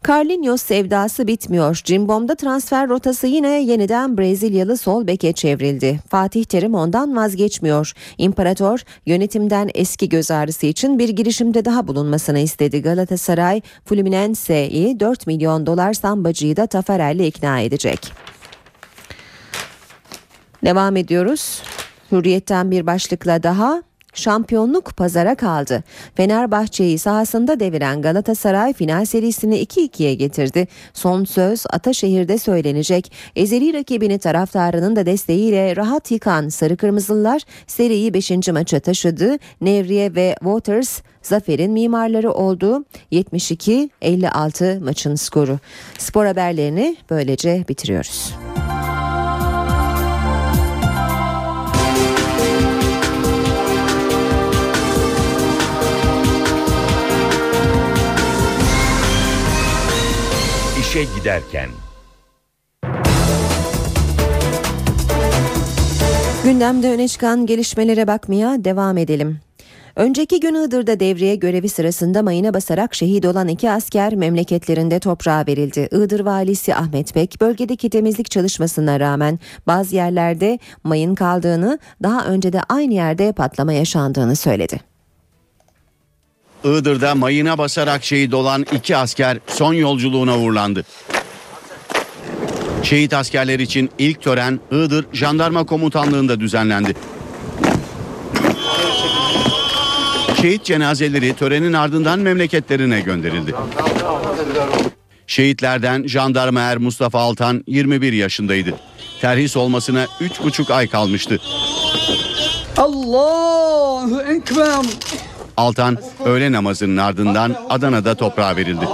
Carlinhos sevdası bitmiyor. Cimbom'da transfer rotası yine yeniden Brezilyalı sol beke çevrildi. Fatih Terim ondan vazgeçmiyor. İmparator yönetimden eski göz ağrısı için bir girişimde daha bulunmasını istedi. Galatasaray Fluminense'yi 4 milyon dolar sambacıyı da Tafarel'le ikna edecek. Devam ediyoruz. Hürriyetten bir başlıkla daha Şampiyonluk pazara kaldı. Fenerbahçe'yi sahasında deviren Galatasaray final serisini 2-2'ye getirdi. Son söz Ataşehir'de söylenecek. Ezeli rakibini taraftarının da desteğiyle rahat yıkan Sarı Kırmızılılar seriyi 5. maça taşıdı. Nevriye ve Waters zaferin mimarları oldu. 72-56 maçın skoru. Spor haberlerini böylece bitiriyoruz. İşe giderken. Gündemde öne çıkan gelişmelere bakmaya devam edelim. Önceki gün Iğdır'da devreye görevi sırasında mayına basarak şehit olan iki asker memleketlerinde toprağa verildi. Iğdır valisi Ahmet Bek bölgedeki temizlik çalışmasına rağmen bazı yerlerde mayın kaldığını daha önce de aynı yerde patlama yaşandığını söyledi. Iğdır'da mayına basarak şehit olan iki asker son yolculuğuna uğurlandı. Şehit askerler için ilk tören Iğdır Jandarma Komutanlığı'nda düzenlendi. Şehit cenazeleri törenin ardından memleketlerine gönderildi. Şehitlerden jandarma er Mustafa Altan 21 yaşındaydı. Terhis olmasına 3,5 ay kalmıştı. Allahu Ekber. Altan öğle namazının ardından Adana'da toprağa verildi.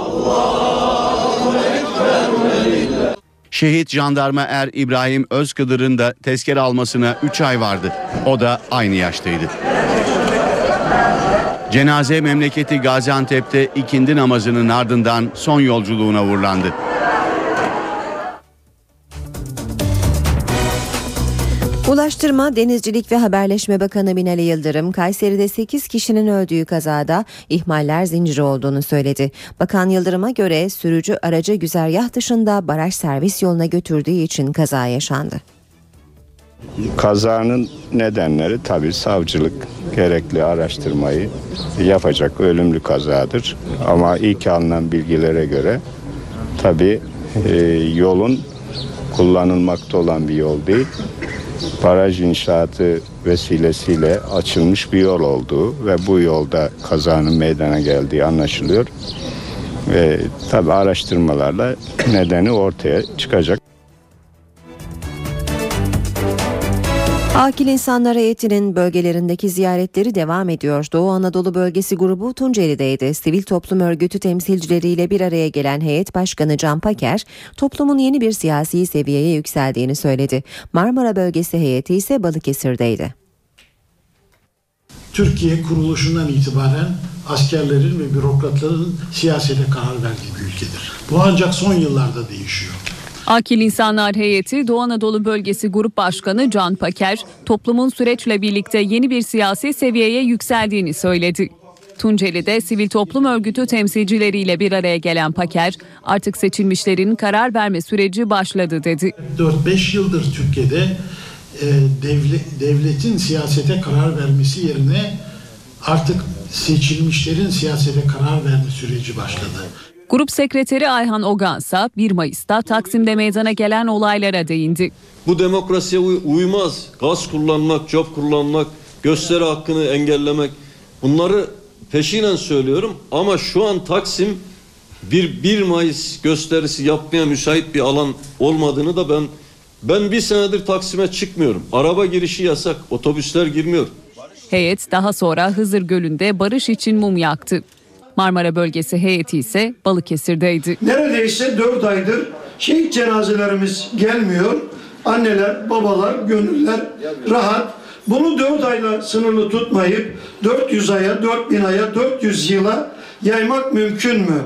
Şehit jandarma er İbrahim Özkıdır'ın da tezkere almasına 3 ay vardı. O da aynı yaştaydı. Cenaze memleketi Gaziantep'te ikindi namazının ardından son yolculuğuna uğurlandı. Ulaştırma, Denizcilik ve Haberleşme Bakanı Binali Yıldırım, Kayseri'de 8 kişinin öldüğü kazada ihmaller zinciri olduğunu söyledi. Bakan Yıldırım'a göre sürücü aracı güzergah dışında baraj servis yoluna götürdüğü için kaza yaşandı. Kazanın nedenleri tabii savcılık gerekli araştırmayı yapacak ölümlü kazadır. Ama ilk alınan bilgilere göre tabii e, yolun kullanılmakta olan bir yol değil. Baraj inşaatı vesilesiyle açılmış bir yol olduğu ve bu yolda kazanın meydana geldiği anlaşılıyor. Ve tabi araştırmalarla nedeni ortaya çıkacak. Akil İnsanlar Heyeti'nin bölgelerindeki ziyaretleri devam ediyor. Doğu Anadolu Bölgesi grubu Tunceli'deydi. Sivil toplum örgütü temsilcileriyle bir araya gelen heyet başkanı Can Paker, toplumun yeni bir siyasi seviyeye yükseldiğini söyledi. Marmara Bölgesi heyeti ise Balıkesir'deydi. Türkiye kuruluşundan itibaren askerlerin ve bürokratların siyasete karar verdiği bir ülkedir. Bu ancak son yıllarda değişiyor. Akil İnsanlar Heyeti Doğu Anadolu Bölgesi Grup Başkanı Can Paker, toplumun süreçle birlikte yeni bir siyasi seviyeye yükseldiğini söyledi. Tunceli'de sivil toplum örgütü temsilcileriyle bir araya gelen Paker, artık seçilmişlerin karar verme süreci başladı dedi. 4-5 yıldır Türkiye'de e, devlet, devletin siyasete karar vermesi yerine artık seçilmişlerin siyasete karar verme süreci başladı. Grup sekreteri Ayhan Ogansa 1 Mayıs'ta Taksim'de meydana gelen olaylara değindi. Bu demokrasiye uy- uymaz. Gaz kullanmak, job kullanmak, gösteri hakkını engellemek bunları peşinen söylüyorum ama şu an Taksim bir 1 Mayıs gösterisi yapmaya müsait bir alan olmadığını da ben ben bir senedir Taksim'e çıkmıyorum. Araba girişi yasak, otobüsler girmiyor. Heyet daha sonra Hızır Gölü'nde barış için mum yaktı. Marmara Bölgesi heyeti ise Balıkesir'deydi. Neredeyse 4 aydır şehit cenazelerimiz gelmiyor. Anneler, babalar, gönüller rahat. Bunu 4 ayla sınırlı tutmayıp 400 aya, 4000 aya, 400 yıla yaymak mümkün mü?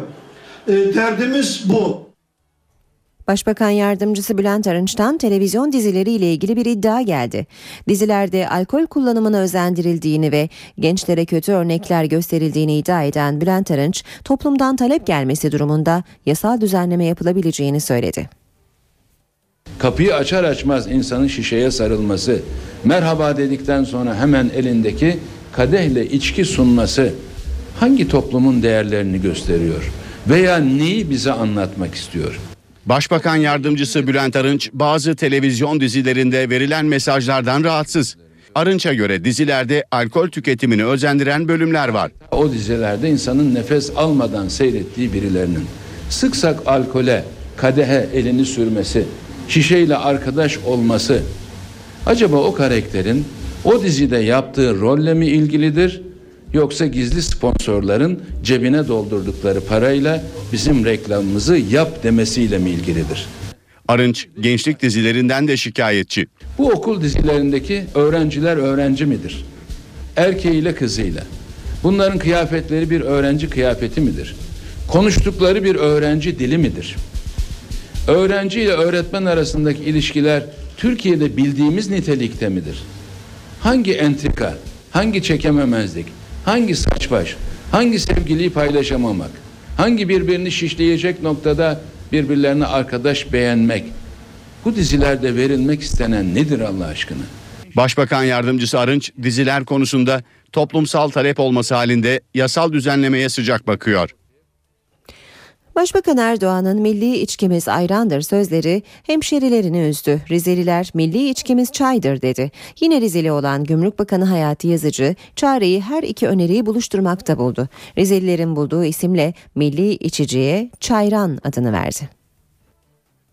E, derdimiz bu. Başbakan Yardımcısı Bülent Arınç'tan televizyon dizileriyle ilgili bir iddia geldi. Dizilerde alkol kullanımına özendirildiğini ve gençlere kötü örnekler gösterildiğini iddia eden Bülent Arınç, toplumdan talep gelmesi durumunda yasal düzenleme yapılabileceğini söyledi. Kapıyı açar açmaz insanın şişeye sarılması, merhaba dedikten sonra hemen elindeki kadehle içki sunması hangi toplumun değerlerini gösteriyor? Veya neyi bize anlatmak istiyor? Başbakan yardımcısı Bülent Arınç bazı televizyon dizilerinde verilen mesajlardan rahatsız. Arınç'a göre dizilerde alkol tüketimini özendiren bölümler var. O dizilerde insanın nefes almadan seyrettiği birilerinin sık sık alkole, kadehe elini sürmesi, şişeyle arkadaş olması acaba o karakterin o dizide yaptığı rolle mi ilgilidir yoksa gizli sponsorların cebine doldurdukları parayla bizim reklamımızı yap demesiyle mi ilgilidir? Arınç gençlik dizilerinden de şikayetçi. Bu okul dizilerindeki öğrenciler öğrenci midir? Erkeğiyle kızıyla. Bunların kıyafetleri bir öğrenci kıyafeti midir? Konuştukları bir öğrenci dili midir? Öğrenci ile öğretmen arasındaki ilişkiler Türkiye'de bildiğimiz nitelikte midir? Hangi entrika, hangi çekememezlik, hangi saç baş, hangi sevgiliyi paylaşamamak, hangi birbirini şişleyecek noktada birbirlerine arkadaş beğenmek, bu dizilerde verilmek istenen nedir Allah aşkına? Başbakan yardımcısı Arınç diziler konusunda toplumsal talep olması halinde yasal düzenlemeye sıcak bakıyor. Başbakan Erdoğan'ın milli içkimiz ayrandır sözleri hemşerilerini üzdü. Rizeliler milli içkimiz çaydır dedi. Yine Rizeli olan Gümrük Bakanı Hayati Yazıcı çareyi her iki öneriyi buluşturmakta buldu. Rizelilerin bulduğu isimle milli içiciye çayran adını verdi.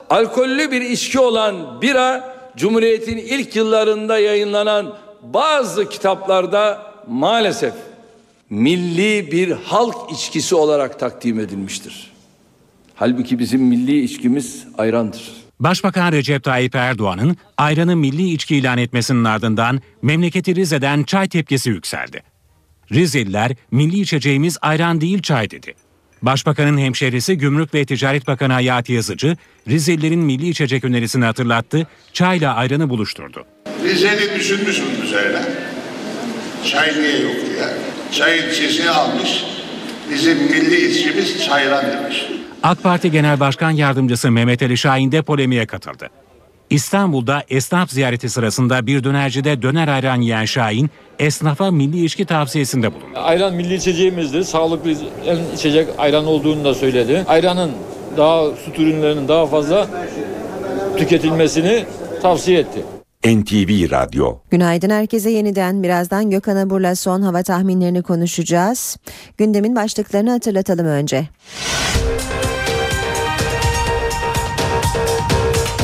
Alkollü bir içki olan bira Cumhuriyet'in ilk yıllarında yayınlanan bazı kitaplarda maalesef milli bir halk içkisi olarak takdim edilmiştir. Halbuki bizim milli içkimiz ayrandır. Başbakan Recep Tayyip Erdoğan'ın ayranı milli içki ilan etmesinin ardından memleketi Rize'den çay tepkisi yükseldi. Rizeliler milli içeceğimiz ayran değil çay dedi. Başbakanın hemşerisi Gümrük ve Ticaret Bakanı Hayati Yazıcı, Rizelilerin milli içecek önerisini hatırlattı, çayla ayranı buluşturdu. Rizeli düşünmüş bunun üzerine. Çay niye yok diye. Çayın sesini almış. Bizim milli içkimiz çayran demiş. AK Parti Genel Başkan Yardımcısı Mehmet Ali Şahin de polemiğe katıldı. İstanbul'da esnaf ziyareti sırasında bir dönercide döner ayran yiyen Şahin, esnafa milli içki tavsiyesinde bulundu. Ayran milli içeceğimizdir. Sağlıklı en içecek ayran olduğunu da söyledi. Ayranın daha süt ürünlerinin daha fazla tüketilmesini tavsiye etti. NTV Radyo Günaydın herkese yeniden. Birazdan Gökhan Abur'la son hava tahminlerini konuşacağız. Gündemin başlıklarını hatırlatalım önce.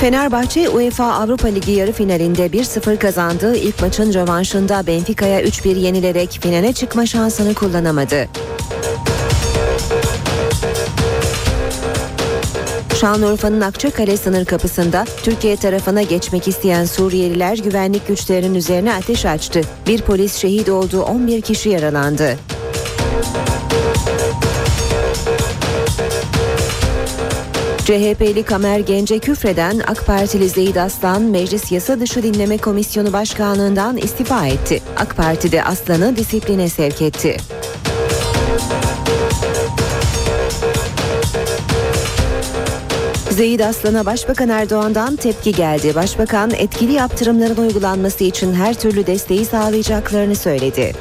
Fenerbahçe UEFA Avrupa Ligi yarı finalinde 1-0 kazandığı ilk maçın rövanşında Benfica'ya 3-1 yenilerek finale çıkma şansını kullanamadı. Şanlıurfa'nın Akçakale sınır kapısında Türkiye tarafına geçmek isteyen Suriyeliler güvenlik güçlerinin üzerine ateş açtı. Bir polis şehit oldu, 11 kişi yaralandı. CHP'li Kamer Gence küfreden AK Partili Zeyid Aslan Meclis Yasa Dışı Dinleme Komisyonu Başkanlığından istifa etti. AK Parti de Aslan'ı disipline sevk etti. Zeyid Aslan'a Başbakan Erdoğan'dan tepki geldi. Başbakan etkili yaptırımların uygulanması için her türlü desteği sağlayacaklarını söyledi.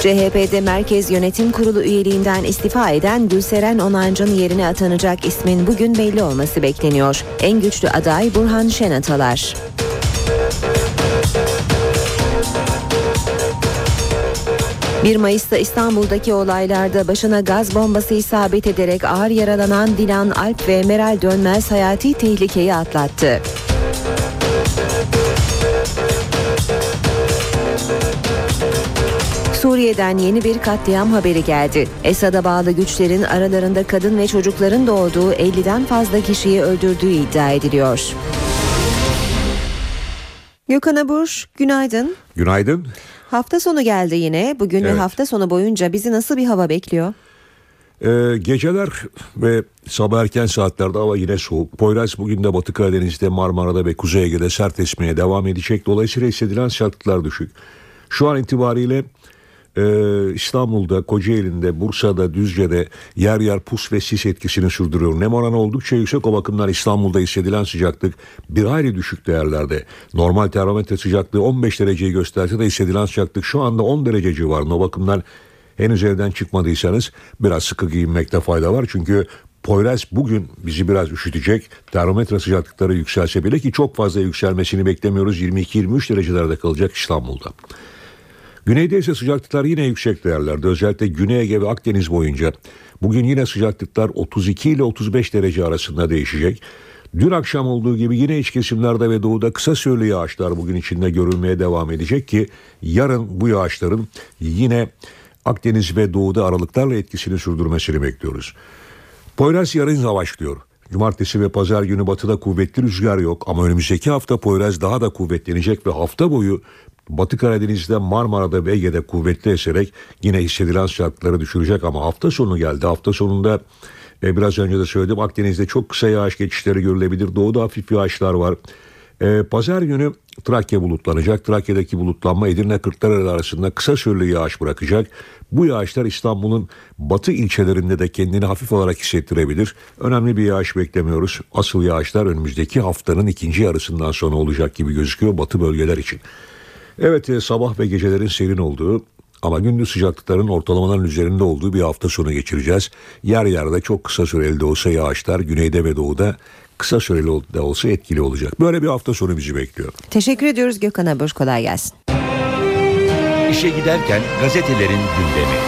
CHP'de Merkez Yönetim Kurulu üyeliğinden istifa eden Gülseren Onancı'nın yerine atanacak ismin bugün belli olması bekleniyor. En güçlü aday Burhan Şenatalar. 1 Mayıs'ta İstanbul'daki olaylarda başına gaz bombası isabet ederek ağır yaralanan Dilan Alp ve Meral Dönmez hayati tehlikeyi atlattı. Suriye'den yeni bir katliam haberi geldi. Esad'a bağlı güçlerin aralarında kadın ve çocukların da olduğu 50'den fazla kişiyi öldürdüğü iddia ediliyor. Gökhan Abur, günaydın. Günaydın. Hafta sonu geldi yine. Bugün Evet. ve hafta sonu boyunca bizi nasıl bir hava bekliyor? Ee, geceler ve sabah erken saatlerde hava yine soğuk. Poyraz bugün de Batı Karadeniz'de, Marmara'da ve Kuzey Ege'de sert esmeye devam edecek. Dolayısıyla hissedilen sıcaklıklar düşük. Şu an itibariyle e, İstanbul'da, Kocaeli'nde, Bursa'da, Düzce'de yer yer pus ve sis etkisini sürdürüyor. Nem oranı oldukça yüksek o bakımdan İstanbul'da hissedilen sıcaklık bir hayli düşük değerlerde. Normal termometre sıcaklığı 15 dereceyi gösterse de hissedilen sıcaklık şu anda 10 derece civarında. O bakımdan henüz evden çıkmadıysanız biraz sıkı giyinmekte fayda var. Çünkü Poyraz bugün bizi biraz üşütecek. Termometre sıcaklıkları yükselse bile ki çok fazla yükselmesini beklemiyoruz. 22-23 derecelerde kalacak İstanbul'da. Güneyde ise sıcaklıklar yine yüksek değerlerde. Özellikle Güney Ege ve Akdeniz boyunca. Bugün yine sıcaklıklar 32 ile 35 derece arasında değişecek. Dün akşam olduğu gibi yine iç kesimlerde ve doğuda kısa süreli yağışlar bugün içinde görülmeye devam edecek ki yarın bu yağışların yine Akdeniz ve doğuda aralıklarla etkisini sürdürmesini bekliyoruz. Poyraz yarın başlıyor. Cumartesi ve pazar günü batıda kuvvetli rüzgar yok ama önümüzdeki hafta Poyraz daha da kuvvetlenecek ve hafta boyu Batı Karadeniz'de Marmara'da ve Ege'de kuvvetli eserek yine hissedilen sıcaklıkları düşürecek ama hafta sonu geldi. Hafta sonunda e, biraz önce de söyledim Akdeniz'de çok kısa yağış geçişleri görülebilir. Doğuda hafif yağışlar var. E, pazar günü Trakya bulutlanacak. Trakya'daki bulutlanma Edirne Kırklareli arasında kısa süreli yağış bırakacak. Bu yağışlar İstanbul'un batı ilçelerinde de kendini hafif olarak hissettirebilir. Önemli bir yağış beklemiyoruz. Asıl yağışlar önümüzdeki haftanın ikinci yarısından sonra olacak gibi gözüküyor batı bölgeler için. Evet e, sabah ve gecelerin serin olduğu ama gündüz sıcaklıkların ortalamaların üzerinde olduğu bir hafta sonu geçireceğiz. Yer yerde çok kısa süreli de olsa yağışlar güneyde ve doğuda kısa süreli de olsa etkili olacak. Böyle bir hafta sonu bizi bekliyor. Teşekkür ediyoruz Gökhan Abur. Kolay gelsin. İşe giderken gazetelerin gündemi.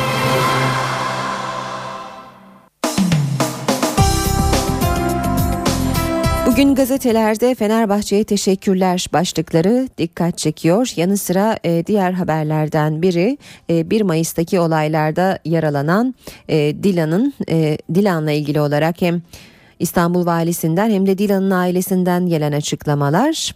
Bugün gazetelerde Fenerbahçe'ye teşekkürler başlıkları dikkat çekiyor. Yanı sıra e, diğer haberlerden biri e, 1 Mayıs'taki olaylarda yaralanan e, Dilan'ın e, Dilan'la ilgili olarak hem İstanbul valisinden hem de Dilan'ın ailesinden gelen açıklamalar.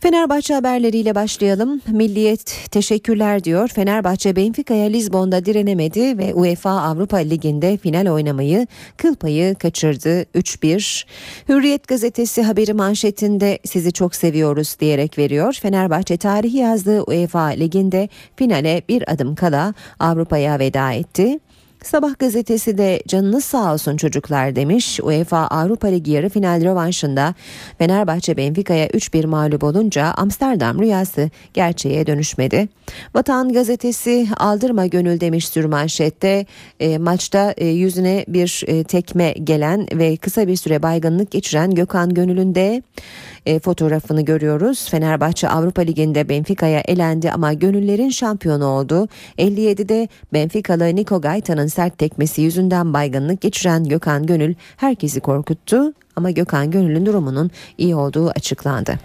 Fenerbahçe haberleriyle başlayalım. Milliyet teşekkürler diyor. Fenerbahçe Benfica'ya Lizbon'da direnemedi ve UEFA Avrupa Ligi'nde final oynamayı kıl payı kaçırdı 3-1. Hürriyet gazetesi haberi manşetinde sizi çok seviyoruz diyerek veriyor. Fenerbahçe tarihi yazdığı UEFA Ligi'nde finale bir adım kala Avrupa'ya veda etti. Sabah gazetesi de canınız sağ olsun çocuklar demiş. UEFA Avrupa Ligi yarı final rövanşında Fenerbahçe Benfica'ya 3-1 mağlup olunca Amsterdam rüyası gerçeğe dönüşmedi. Vatan gazetesi aldırma gönül demiş sürmanşette. E, maçta e, yüzüne bir e, tekme gelen ve kısa bir süre baygınlık geçiren Gökhan Gönül'ün de e, fotoğrafını görüyoruz. Fenerbahçe Avrupa Ligi'nde Benfica'ya elendi ama gönüllerin şampiyonu oldu. 57'de Benfica'lı Niko Gaeta'nın sert tekmesi yüzünden baygınlık geçiren Gökhan Gönül herkesi korkuttu ama Gökhan Gönül'ün durumunun iyi olduğu açıklandı.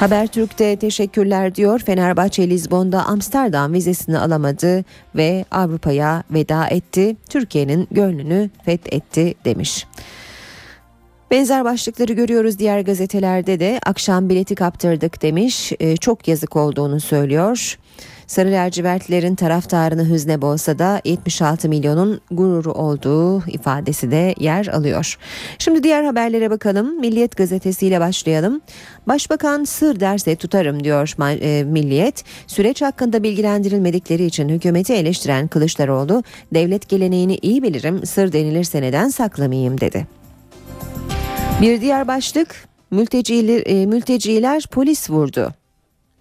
Habertürk'te teşekkürler diyor. Fenerbahçe Lizbon'da Amsterdam vizesini alamadı ve Avrupa'ya veda etti. Türkiye'nin gönlünü fethetti demiş. Benzer başlıkları görüyoruz diğer gazetelerde de akşam bileti kaptırdık demiş. Ee, çok yazık olduğunu söylüyor. Sarı lacivertlerin taraftarını hüzne bolsa da 76 milyonun gururu olduğu ifadesi de yer alıyor. Şimdi diğer haberlere bakalım. Milliyet gazetesiyle başlayalım. Başbakan sır derse tutarım diyor e, Milliyet. Süreç hakkında bilgilendirilmedikleri için hükümeti eleştiren Kılıçdaroğlu, devlet geleneğini iyi bilirim, sır denilirse neden saklamayayım dedi. Bir diğer başlık mülteciler, e, mülteciler polis vurdu.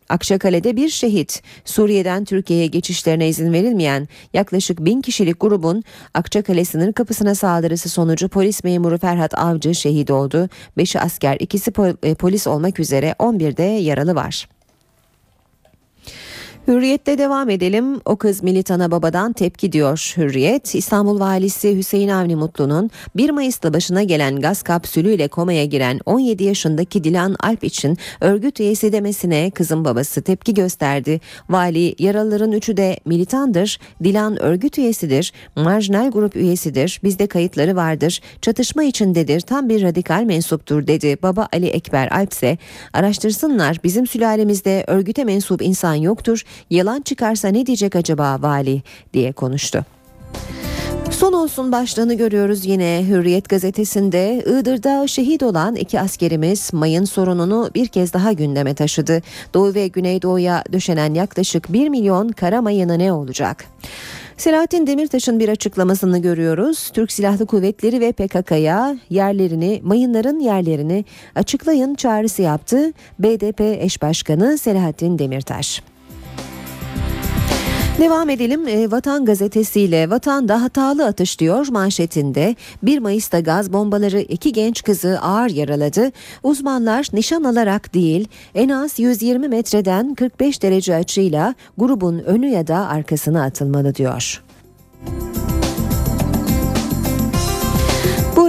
Akçakale'de bir şehit, Suriye'den Türkiye'ye geçişlerine izin verilmeyen yaklaşık bin kişilik grubun Akçakale sınır kapısına saldırısı sonucu polis memuru Ferhat Avcı şehit oldu. Beşi asker, ikisi e, polis olmak üzere 11'de yaralı var. Hürriyette devam edelim. O kız militana babadan tepki diyor Hürriyet. İstanbul Valisi Hüseyin Avni Mutlu'nun 1 Mayıs'ta başına gelen gaz kapsülüyle komaya giren 17 yaşındaki Dilan Alp için örgüt üyesi demesine kızın babası tepki gösterdi. Vali yaralıların üçü de militandır. Dilan örgüt üyesidir. Marjinal grup üyesidir. Bizde kayıtları vardır. Çatışma içindedir. Tam bir radikal mensuptur dedi. Baba Ali Ekber Alp ise araştırsınlar bizim sülalemizde örgüte mensup insan yoktur. Yalan çıkarsa ne diyecek acaba vali diye konuştu. Son olsun başlığını görüyoruz yine Hürriyet gazetesinde. Iğdır'da şehit olan iki askerimiz mayın sorununu bir kez daha gündeme taşıdı. Doğu ve Güneydoğu'ya döşenen yaklaşık 1 milyon kara mayını ne olacak? Selahattin Demirtaş'ın bir açıklamasını görüyoruz. Türk Silahlı Kuvvetleri ve PKK'ya yerlerini, mayınların yerlerini açıklayın çağrısı yaptı. BDP eş başkanı Selahattin Demirtaş. Devam edelim e, Vatan gazetesiyle Vatan'da hatalı atış diyor manşetinde 1 Mayıs'ta gaz bombaları iki genç kızı ağır yaraladı. Uzmanlar nişan alarak değil en az 120 metreden 45 derece açıyla grubun önü ya da arkasına atılmalı diyor. Bu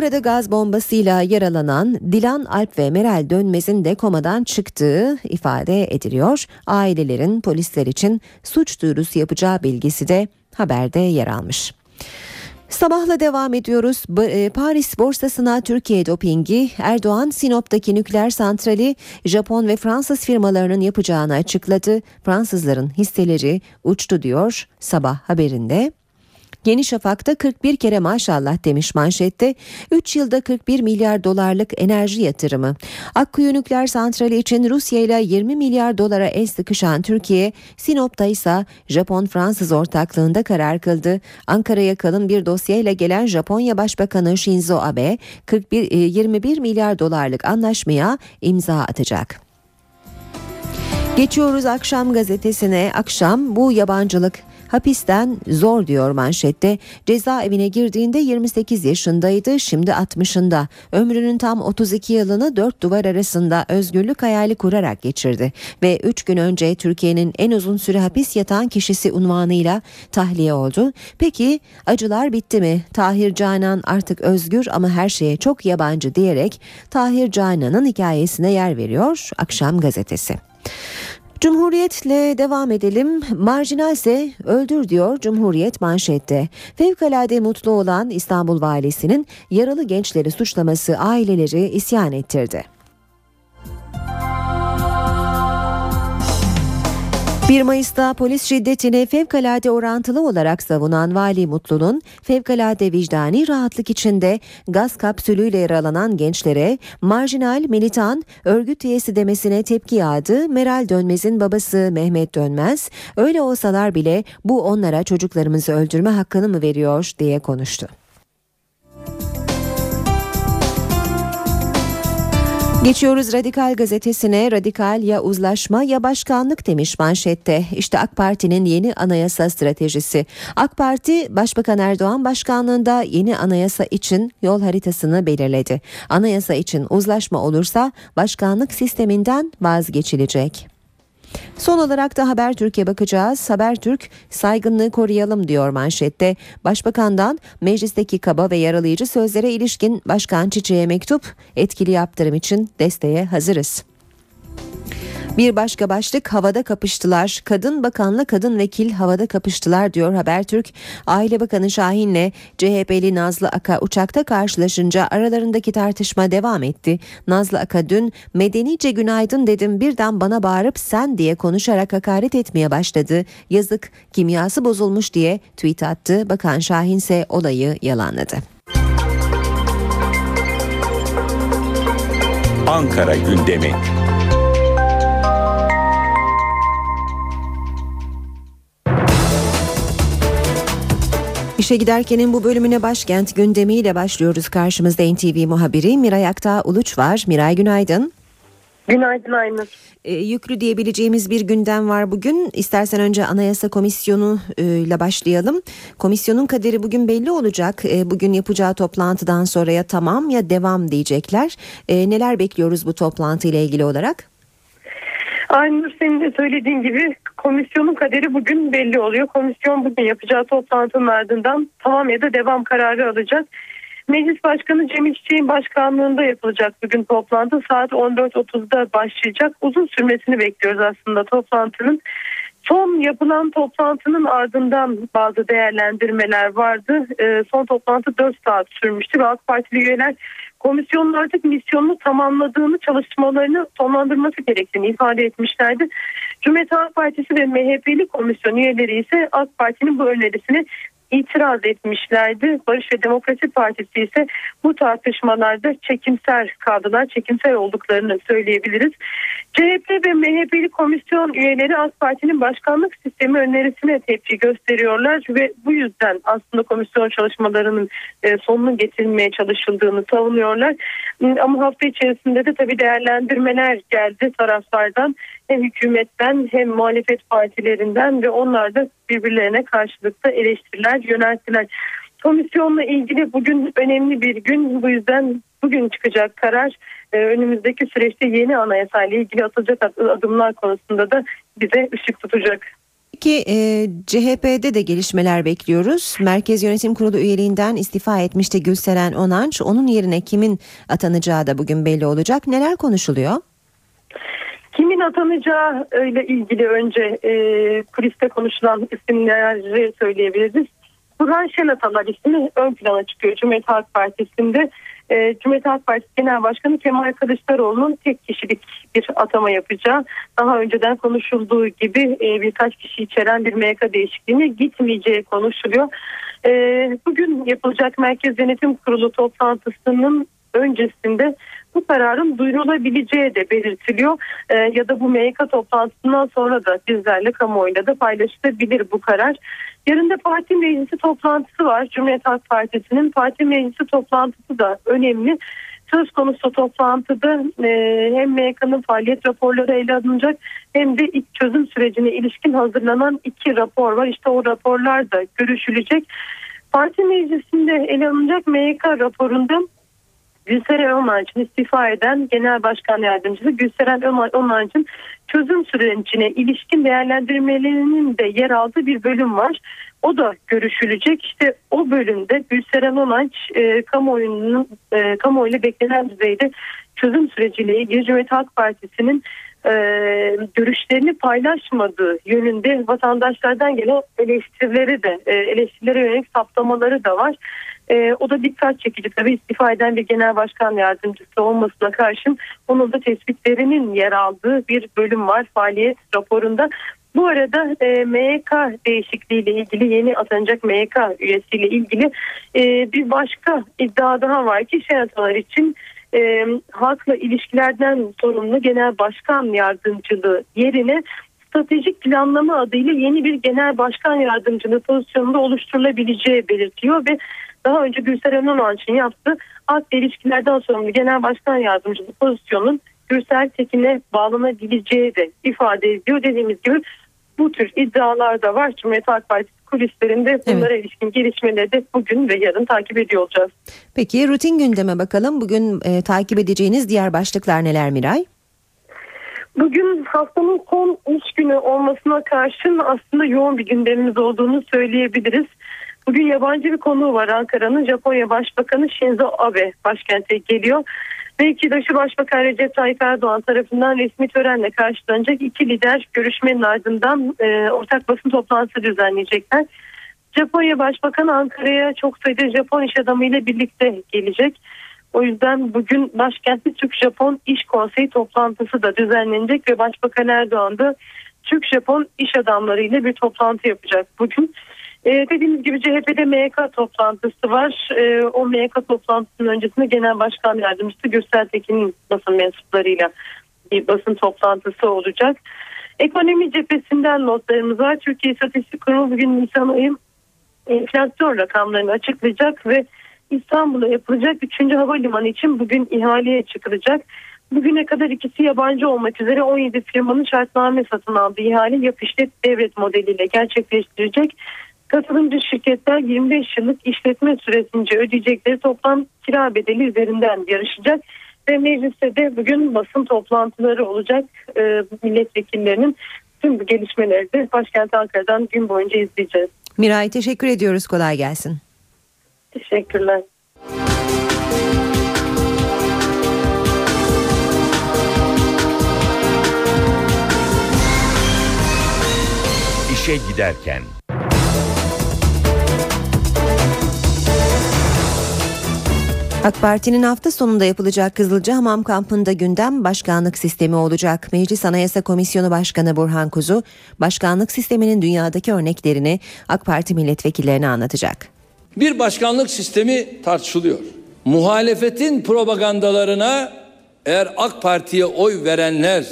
arada gaz bombasıyla yaralanan Dilan Alp ve Meral Dönmez'in de komadan çıktığı ifade ediliyor. Ailelerin polisler için suç duyurusu yapacağı bilgisi de haberde yer almış. Sabahla devam ediyoruz. E, Paris borsasına Türkiye dopingi Erdoğan Sinop'taki nükleer santrali Japon ve Fransız firmalarının yapacağını açıkladı. Fransızların hisseleri uçtu diyor sabah haberinde. Yeni Şafak'ta 41 kere maşallah demiş manşette. 3 yılda 41 milyar dolarlık enerji yatırımı. Akkuyu nükleer santrali için Rusya ile 20 milyar dolara el sıkışan Türkiye, Sinop'ta ise Japon-Fransız ortaklığında karar kıldı. Ankara'ya kalın bir dosyayla gelen Japonya Başbakanı Shinzo Abe 41 21 e, milyar dolarlık anlaşmaya imza atacak. Geçiyoruz akşam gazetesine. Akşam bu yabancılık Hapisten zor diyor manşette. Cezaevine girdiğinde 28 yaşındaydı, şimdi 60'ında. Ömrünün tam 32 yılını dört duvar arasında özgürlük hayali kurarak geçirdi ve 3 gün önce Türkiye'nin en uzun süre hapis yatan kişisi unvanıyla tahliye oldu. Peki acılar bitti mi? Tahir Canan artık özgür ama her şeye çok yabancı diyerek Tahir Canan'ın hikayesine yer veriyor Akşam gazetesi. Cumhuriyetle devam edelim. Marjinalse öldür diyor Cumhuriyet manşette. Fevkalade mutlu olan İstanbul valisinin yaralı gençleri suçlaması aileleri isyan ettirdi. 1 Mayıs'ta polis şiddetini fevkalade orantılı olarak savunan Vali Mutlu'nun fevkalade vicdani rahatlık içinde gaz kapsülüyle yaralanan gençlere marjinal, militan, örgüt üyesi demesine tepki yağdı. Meral Dönmez'in babası Mehmet Dönmez, öyle olsalar bile bu onlara çocuklarımızı öldürme hakkını mı veriyor diye konuştu. Geçiyoruz Radikal gazetesine radikal ya uzlaşma ya başkanlık demiş manşette. İşte AK Parti'nin yeni anayasa stratejisi. AK Parti Başbakan Erdoğan başkanlığında yeni anayasa için yol haritasını belirledi. Anayasa için uzlaşma olursa başkanlık sisteminden vazgeçilecek. Son olarak da Habertürk'e bakacağız. Habertürk saygınlığı koruyalım diyor manşette. Başbakandan meclisteki kaba ve yaralayıcı sözlere ilişkin Başkan Çiçek'e mektup etkili yaptırım için desteğe hazırız. Bir başka başlık havada kapıştılar. Kadın bakanla kadın vekil havada kapıştılar diyor Habertürk. Aile Bakanı Şahin'le CHP'li Nazlı Aka uçakta karşılaşınca aralarındaki tartışma devam etti. Nazlı Aka dün medenice günaydın dedim birden bana bağırıp sen diye konuşarak hakaret etmeye başladı. Yazık kimyası bozulmuş diye tweet attı. Bakan Şahin ise olayı yalanladı. Ankara gündemi. İşe giderkenin bu bölümüne başkent gündemiyle başlıyoruz. Karşımızda NTV muhabiri Miray Aktağ Uluç var. Miray günaydın. Günaydın Aynur. E, yüklü diyebileceğimiz bir gündem var bugün. İstersen önce Anayasa Komisyonu e, ile başlayalım. Komisyonun kaderi bugün belli olacak. E, bugün yapacağı toplantıdan sonra ya tamam ya devam diyecekler. E, neler bekliyoruz bu toplantı ile ilgili olarak? Aynur senin de söylediğin gibi komisyonun kaderi bugün belli oluyor. Komisyon bugün yapacağı toplantının ardından tamam ya da devam kararı alacak. Meclis Başkanı Cemil Çiçek'in başkanlığında yapılacak bugün toplantı. Saat 14.30'da başlayacak. Uzun sürmesini bekliyoruz aslında toplantının. Son yapılan toplantının ardından bazı değerlendirmeler vardı. E, son toplantı 4 saat sürmüştü ve AK Partili üyeler komisyonun artık misyonunu tamamladığını çalışmalarını sonlandırması gerektiğini ifade etmişlerdi. Cumhuriyet Halk Partisi ve MHP'li komisyon üyeleri ise AK Parti'nin bu önerisini itiraz etmişlerdi. Barış ve Demokrasi Partisi ise bu tartışmalarda çekimser kaldılar, çekimser olduklarını söyleyebiliriz. CHP ve MHP'li komisyon üyeleri AK Parti'nin başkanlık sistemi önerisine tepki gösteriyorlar ve bu yüzden aslında komisyon çalışmalarının e, sonunu getirmeye çalışıldığını savunuyorlar. Ama hafta içerisinde de tabii değerlendirmeler geldi taraflardan hem hükümetten hem muhalefet partilerinden ve onlar da birbirlerine karşılıklı eleştiriler yönelttiler. Komisyonla ilgili bugün önemli bir gün bu yüzden bugün çıkacak karar önümüzdeki süreçte yeni anayasa ile ilgili atılacak adımlar konusunda da bize ışık tutacak. Peki e, CHP'de de gelişmeler bekliyoruz. Merkez Yönetim Kurulu üyeliğinden istifa etmişti Gülseren Onanç. Onun yerine kimin atanacağı da bugün belli olacak. Neler konuşuluyor? Kimin atanacağı ile ilgili önce e, kuliste konuşulan isimleri söyleyebiliriz. Burhan Şenatalar ismi ön plana çıkıyor Cumhuriyet Halk Partisi'nde. E, Cumhuriyet Halk Partisi Genel Başkanı Kemal Kılıçdaroğlu'nun tek kişilik bir atama yapacağı daha önceden konuşulduğu gibi e, birkaç kişi içeren bir MYK değişikliğine gitmeyeceği konuşuluyor. E, bugün yapılacak Merkez Yönetim Kurulu toplantısının öncesinde bu kararın duyurulabileceği de belirtiliyor. E, ya da bu MYK toplantısından sonra da bizlerle kamuoyuyla da paylaşılabilir bu karar. Yarın da parti meclisi toplantısı var. Cumhuriyet Halk Partisi'nin parti meclisi toplantısı da önemli. Söz konusu toplantıda e, hem MYK'nın faaliyet raporları ele alınacak hem de ilk çözüm sürecine ilişkin hazırlanan iki rapor var. İşte o raporlar da görüşülecek. Parti meclisinde ele alınacak MYK raporunda Gülseren Ömer'in istifa eden Genel Başkan Yardımcısı Gülseren Ömer'in çözüm sürecine ilişkin değerlendirmelerinin de yer aldığı bir bölüm var. O da görüşülecek. İşte o bölümde Gülseren Onanç e, kamuoyunun e, kamuoyuyla beklenen düzeyde çözüm süreciyle ilgili Cumhuriyet Halk Partisi'nin e, görüşlerini paylaşmadığı yönünde vatandaşlardan gelen eleştirileri de e, eleştirilere yönelik saptamaları da var. E, o da dikkat çekici tabii istifa eden bir genel başkan yardımcısı olmasına karşın onun da tespitlerinin yer aldığı bir bölüm var faaliyet raporunda. Bu arada e, MYK değişikliğiyle ilgili yeni atanacak MYK üyesiyle ilgili e, bir başka iddia daha var ki senatolar için e, halkla ilişkilerden sorumlu genel başkan yardımcılığı yerine stratejik planlama adıyla yeni bir genel başkan yardımcılığı pozisyonunda oluşturulabileceği belirtiyor ve daha önce Gülser Önonanç'ın yaptığı halkla ilişkilerden sorumlu genel başkan yardımcılığı pozisyonunun Gürsel Tekin'e bağlanabileceği de ifade ediyor. Dediğimiz gibi bu tür iddialar da var. Cumhuriyet Halk Partisi kulislerinde bunlara evet. ilişkin gelişmeleri de bugün ve yarın takip ediyor olacağız. Peki rutin gündeme bakalım. Bugün e, takip edeceğiniz diğer başlıklar neler Miray? Bugün haftanın son iş günü olmasına karşın aslında yoğun bir gündemimiz olduğunu söyleyebiliriz. Bugün yabancı bir konuğu var Ankara'nın Japonya Başbakanı Shinzo Abe başkente geliyor. Ve İkidaşı Başbakan Recep Tayyip Erdoğan tarafından resmi törenle karşılanacak iki lider görüşmenin ardından e, ortak basın toplantısı düzenleyecekler. Japonya Başbakanı Ankara'ya çok sayıda Japon iş adamıyla birlikte gelecek. O yüzden bugün başkentte Türk-Japon İş Konseyi toplantısı da düzenlenecek ve Başbakan Erdoğan da Türk-Japon iş adamlarıyla bir toplantı yapacak bugün. Ee, dediğimiz gibi CHP'de MYK toplantısı var. Ee, o MYK toplantısının öncesinde Genel Başkan Yardımcısı Gürsel Tekin'in basın mensuplarıyla bir basın toplantısı olacak. Ekonomi cephesinden notlarımız var. Türkiye İstatistik Kurumu bugün Nisan ayı enflasyon rakamlarını açıklayacak ve İstanbul'a yapılacak 3. havalimanı için bugün ihaleye çıkılacak. Bugüne kadar ikisi yabancı olmak üzere 17 firmanın şartname satın aldığı ihale yap işlet devlet modeliyle gerçekleştirecek. Katılımcı şirketler 25 yıllık işletme süresince ödeyecekleri toplam kira bedeli üzerinden yarışacak. Ve mecliste de bugün basın toplantıları olacak e, milletvekillerinin tüm bu gelişmeleri de başkent Ankara'dan gün boyunca izleyeceğiz. Miray teşekkür ediyoruz kolay gelsin. Teşekkürler. İşe giderken AK Parti'nin hafta sonunda yapılacak Kızılcahamam kampında gündem başkanlık sistemi olacak. Meclis Anayasa Komisyonu Başkanı Burhan Kuzu, başkanlık sisteminin dünyadaki örneklerini AK Parti milletvekillerine anlatacak. Bir başkanlık sistemi tartışılıyor. Muhalefetin propagandalarına eğer AK Parti'ye oy verenler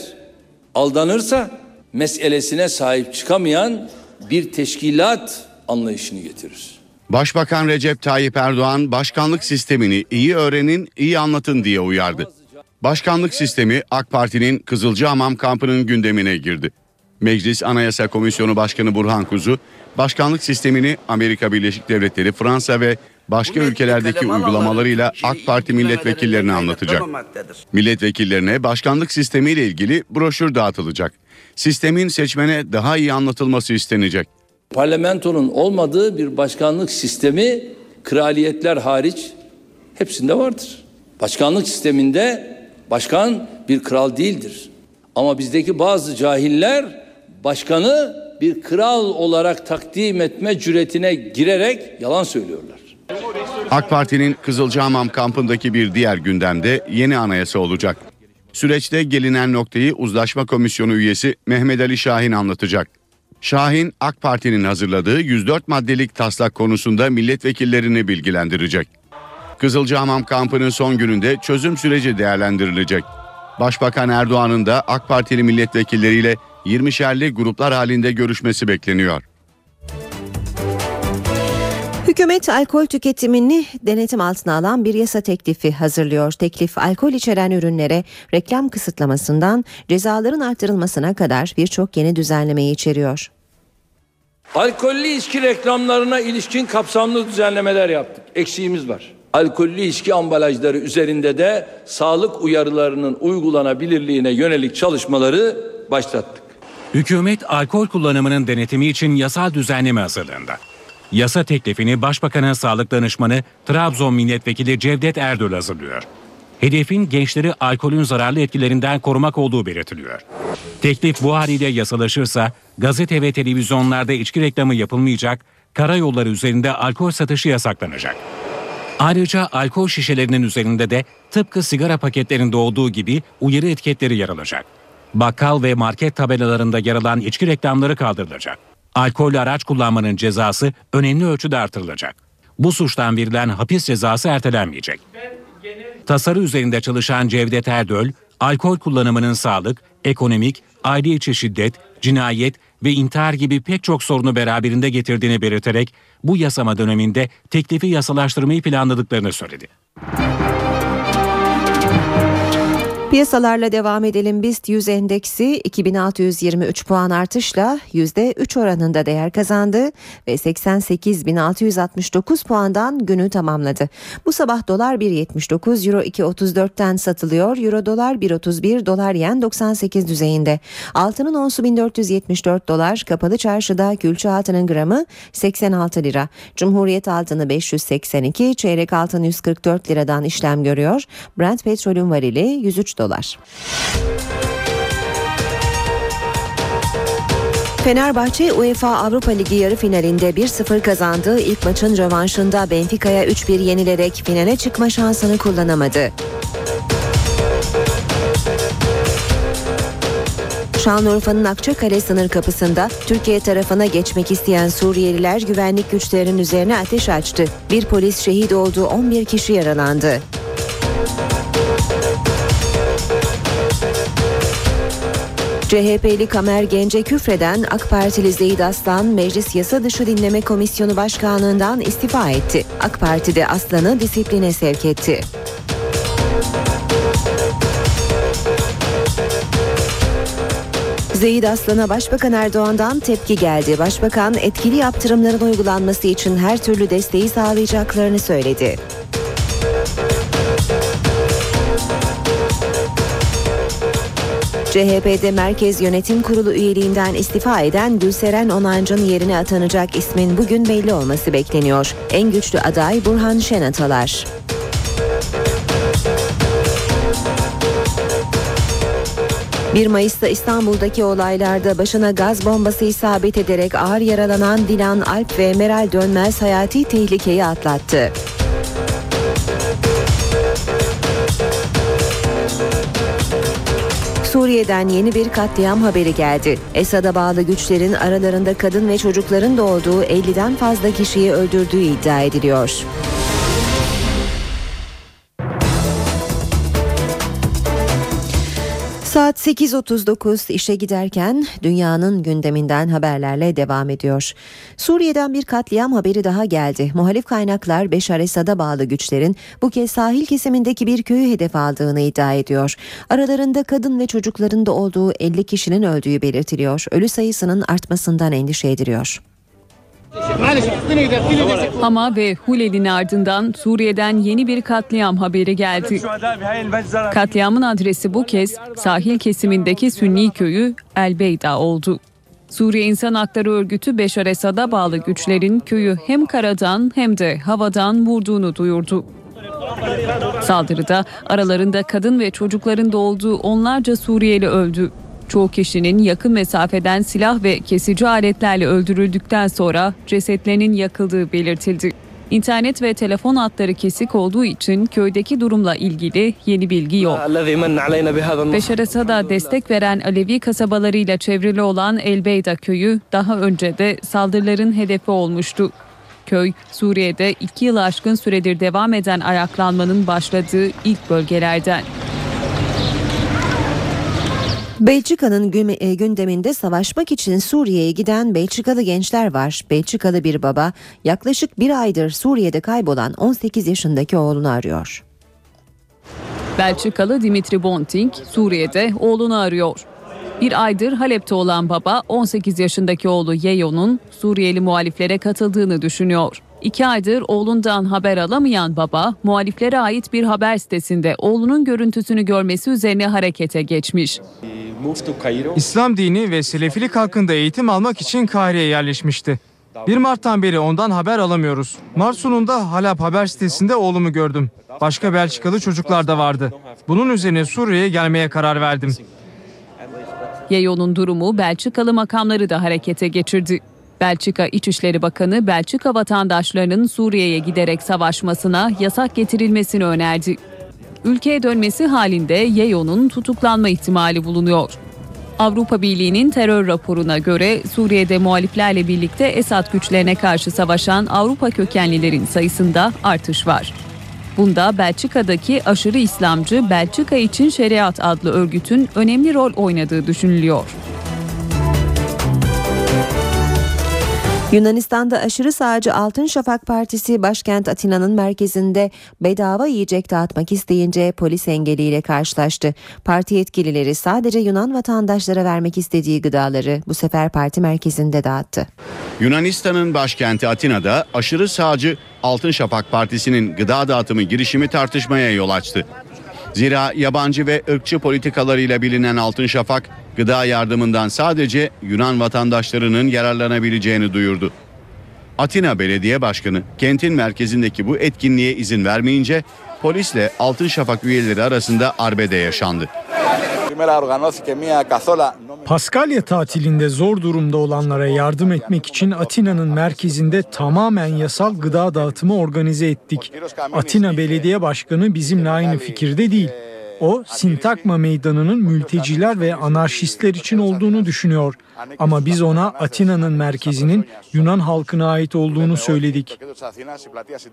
aldanırsa meselesine sahip çıkamayan bir teşkilat anlayışını getirir. Başbakan Recep Tayyip Erdoğan başkanlık sistemini iyi öğrenin, iyi anlatın diye uyardı. Başkanlık sistemi AK Parti'nin Kızılcahamam kampının gündemine girdi. Meclis Anayasa Komisyonu Başkanı Burhan Kuzu, başkanlık sistemini Amerika Birleşik Devletleri, Fransa ve başka ülkelerdeki uygulamalarıyla AK Parti milletvekillerine anlatacak. Milletvekillerine başkanlık sistemiyle ilgili broşür dağıtılacak. Sistemin seçmene daha iyi anlatılması istenecek. Parlamentonun olmadığı bir başkanlık sistemi kraliyetler hariç hepsinde vardır. Başkanlık sisteminde başkan bir kral değildir. Ama bizdeki bazı cahiller başkanı bir kral olarak takdim etme cüretine girerek yalan söylüyorlar. AK Parti'nin Kızılcahamam kampındaki bir diğer gündemde yeni anayasa olacak. Süreçte gelinen noktayı Uzlaşma Komisyonu üyesi Mehmet Ali Şahin anlatacak. Şahin, AK Parti'nin hazırladığı 104 maddelik taslak konusunda milletvekillerini bilgilendirecek. Kızılcahamam kampının son gününde çözüm süreci değerlendirilecek. Başbakan Erdoğan'ın da AK Partili milletvekilleriyle 20'şerli gruplar halinde görüşmesi bekleniyor. Hükümet alkol tüketimini denetim altına alan bir yasa teklifi hazırlıyor. Teklif alkol içeren ürünlere reklam kısıtlamasından cezaların artırılmasına kadar birçok yeni düzenlemeyi içeriyor. Alkollü içki reklamlarına ilişkin kapsamlı düzenlemeler yaptık. Eksiğimiz var. Alkollü içki ambalajları üzerinde de sağlık uyarılarının uygulanabilirliğine yönelik çalışmaları başlattık. Hükümet alkol kullanımının denetimi için yasal düzenleme hazırlığında. Yasa teklifini Başbakan'a sağlık danışmanı Trabzon Milletvekili Cevdet Erdöl hazırlıyor. Hedefin gençleri alkolün zararlı etkilerinden korumak olduğu belirtiliyor. Teklif bu haliyle yasalaşırsa gazete ve televizyonlarda içki reklamı yapılmayacak, karayolları üzerinde alkol satışı yasaklanacak. Ayrıca alkol şişelerinin üzerinde de tıpkı sigara paketlerinde olduğu gibi uyarı etiketleri yer alacak. Bakkal ve market tabelalarında yer alan içki reklamları kaldırılacak. Alkollü araç kullanmanın cezası önemli ölçüde artırılacak. Bu suçtan verilen hapis cezası ertelenmeyecek. Tasarı üzerinde çalışan Cevdet Erdöl, alkol kullanımının sağlık, ekonomik, aile içi şiddet, cinayet ve intihar gibi pek çok sorunu beraberinde getirdiğini belirterek bu yasama döneminde teklifi yasalaştırmayı planladıklarını söyledi. Piyasalarla devam edelim. BIST 100 endeksi 2623 puan artışla %3 oranında değer kazandı ve 88.669 puandan günü tamamladı. Bu sabah dolar 1.79, euro 2.34'ten satılıyor. Euro dolar 1.31, dolar yen 98 düzeyinde. Altının onsu 1474 dolar, kapalı çarşıda külçe altının gramı 86 lira. Cumhuriyet altını 582, çeyrek altın 144 liradan işlem görüyor. Brent petrolün varili 103 dolar. Fenerbahçe UEFA Avrupa Ligi yarı finalinde 1-0 kazandığı ilk maçın rövanşında Benfica'ya 3-1 yenilerek finale çıkma şansını kullanamadı. Şanlıurfa'nın Akçakale sınır kapısında Türkiye tarafına geçmek isteyen Suriyeliler güvenlik güçlerinin üzerine ateş açtı. Bir polis şehit oldu, 11 kişi yaralandı. CHP'li Kamer Gence küfreden AK Partili Zeyid Aslan Meclis Yasa Dışı Dinleme Komisyonu Başkanlığından istifa etti. AK Parti de Aslan'ı disipline sevk etti. Zeyid Aslan'a Başbakan Erdoğan'dan tepki geldi. Başbakan etkili yaptırımların uygulanması için her türlü desteği sağlayacaklarını söyledi. CHP'de Merkez Yönetim Kurulu üyeliğinden istifa eden Gülseren Onancı'nın yerine atanacak ismin bugün belli olması bekleniyor. En güçlü aday Burhan Şenatalar. Bir Mayıs'ta İstanbul'daki olaylarda başına gaz bombası isabet ederek ağır yaralanan Dilan Alp ve Meral Dönmez hayati tehlikeyi atlattı. Suriye'den yeni bir katliam haberi geldi. Esad'a bağlı güçlerin aralarında kadın ve çocukların da olduğu 50'den fazla kişiyi öldürdüğü iddia ediliyor. Saat 8.39 işe giderken dünyanın gündeminden haberlerle devam ediyor. Suriye'den bir katliam haberi daha geldi. Muhalif kaynaklar Beşar Esad'a bağlı güçlerin bu kez sahil kesimindeki bir köyü hedef aldığını iddia ediyor. Aralarında kadın ve çocukların da olduğu 50 kişinin öldüğü belirtiliyor. Ölü sayısının artmasından endişe ediliyor. Hama ve Hulel'in ardından Suriye'den yeni bir katliam haberi geldi. Katliamın adresi bu kez sahil kesimindeki Sünni köyü El Beyda oldu. Suriye İnsan Hakları Örgütü Beşar Esad'a bağlı güçlerin köyü hem karadan hem de havadan vurduğunu duyurdu. Saldırıda aralarında kadın ve çocukların da olduğu onlarca Suriyeli öldü. Çoğu kişinin yakın mesafeden silah ve kesici aletlerle öldürüldükten sonra cesetlerinin yakıldığı belirtildi. İnternet ve telefon hatları kesik olduğu için köydeki durumla ilgili yeni bilgi yok. Beşar Esad'a destek veren Alevi kasabalarıyla çevrili olan Elbeyda köyü daha önce de saldırıların hedefi olmuştu. Köy, Suriye'de iki yıl aşkın süredir devam eden ayaklanmanın başladığı ilk bölgelerden. Belçika'nın gündeminde savaşmak için Suriye'ye giden Belçikalı gençler var. Belçikalı bir baba yaklaşık bir aydır Suriye'de kaybolan 18 yaşındaki oğlunu arıyor. Belçikalı Dimitri Bonting Suriye'de oğlunu arıyor. Bir aydır Halep'te olan baba 18 yaşındaki oğlu Yeyo'nun Suriyeli muhaliflere katıldığını düşünüyor. İki aydır oğlundan haber alamayan baba, muhaliflere ait bir haber sitesinde oğlunun görüntüsünü görmesi üzerine harekete geçmiş. İslam dini ve Selefilik hakkında eğitim almak için Kahire'ye yerleşmişti. 1 Mart'tan beri ondan haber alamıyoruz. Mart sonunda Halep haber sitesinde oğlumu gördüm. Başka Belçikalı çocuklar da vardı. Bunun üzerine Suriye'ye gelmeye karar verdim. Yeyo'nun durumu Belçikalı makamları da harekete geçirdi. Belçika İçişleri Bakanı Belçika vatandaşlarının Suriye'ye giderek savaşmasına yasak getirilmesini önerdi. Ülkeye dönmesi halinde Yeyo'nun tutuklanma ihtimali bulunuyor. Avrupa Birliği'nin terör raporuna göre Suriye'de muhaliflerle birlikte Esad güçlerine karşı savaşan Avrupa kökenlilerin sayısında artış var. Bunda Belçika'daki aşırı İslamcı Belçika için Şeriat adlı örgütün önemli rol oynadığı düşünülüyor. Yunanistan'da aşırı sağcı Altın Şafak Partisi başkent Atina'nın merkezinde bedava yiyecek dağıtmak isteyince polis engeliyle karşılaştı. Parti yetkilileri sadece Yunan vatandaşlara vermek istediği gıdaları bu sefer parti merkezinde dağıttı. Yunanistan'ın başkenti Atina'da aşırı sağcı Altın Şafak Partisi'nin gıda dağıtımı girişimi tartışmaya yol açtı. Zira yabancı ve ırkçı politikalarıyla bilinen Altın Şafak gıda yardımından sadece Yunan vatandaşlarının yararlanabileceğini duyurdu. Atina Belediye Başkanı kentin merkezindeki bu etkinliğe izin vermeyince polisle Altın Şafak üyeleri arasında arbede yaşandı. Paskalya tatilinde zor durumda olanlara yardım etmek için Atina'nın merkezinde tamamen yasal gıda dağıtımı organize ettik. Atina Belediye Başkanı bizimle aynı fikirde değil. O, Sintakma Meydanı'nın mülteciler ve anarşistler için olduğunu düşünüyor. Ama biz ona Atina'nın merkezinin Yunan halkına ait olduğunu söyledik.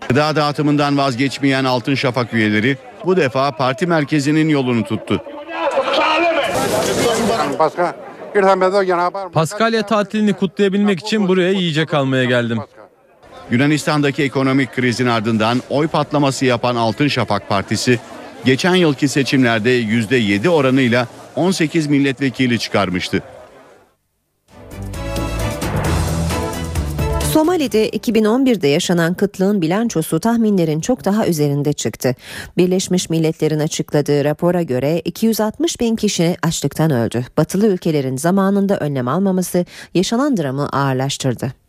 Gıda dağıtımından vazgeçmeyen Altın Şafak üyeleri bu defa parti merkezinin yolunu tuttu. Paskalya tatilini kutlayabilmek için buraya yiyecek almaya geldim. Yunanistan'daki ekonomik krizin ardından oy patlaması yapan Altın Şafak Partisi geçen yılki seçimlerde %7 oranıyla 18 milletvekili çıkarmıştı. Somali'de 2011'de yaşanan kıtlığın bilançosu tahminlerin çok daha üzerinde çıktı. Birleşmiş Milletler'in açıkladığı rapora göre 260 bin kişi açlıktan öldü. Batılı ülkelerin zamanında önlem almaması yaşanan dramı ağırlaştırdı.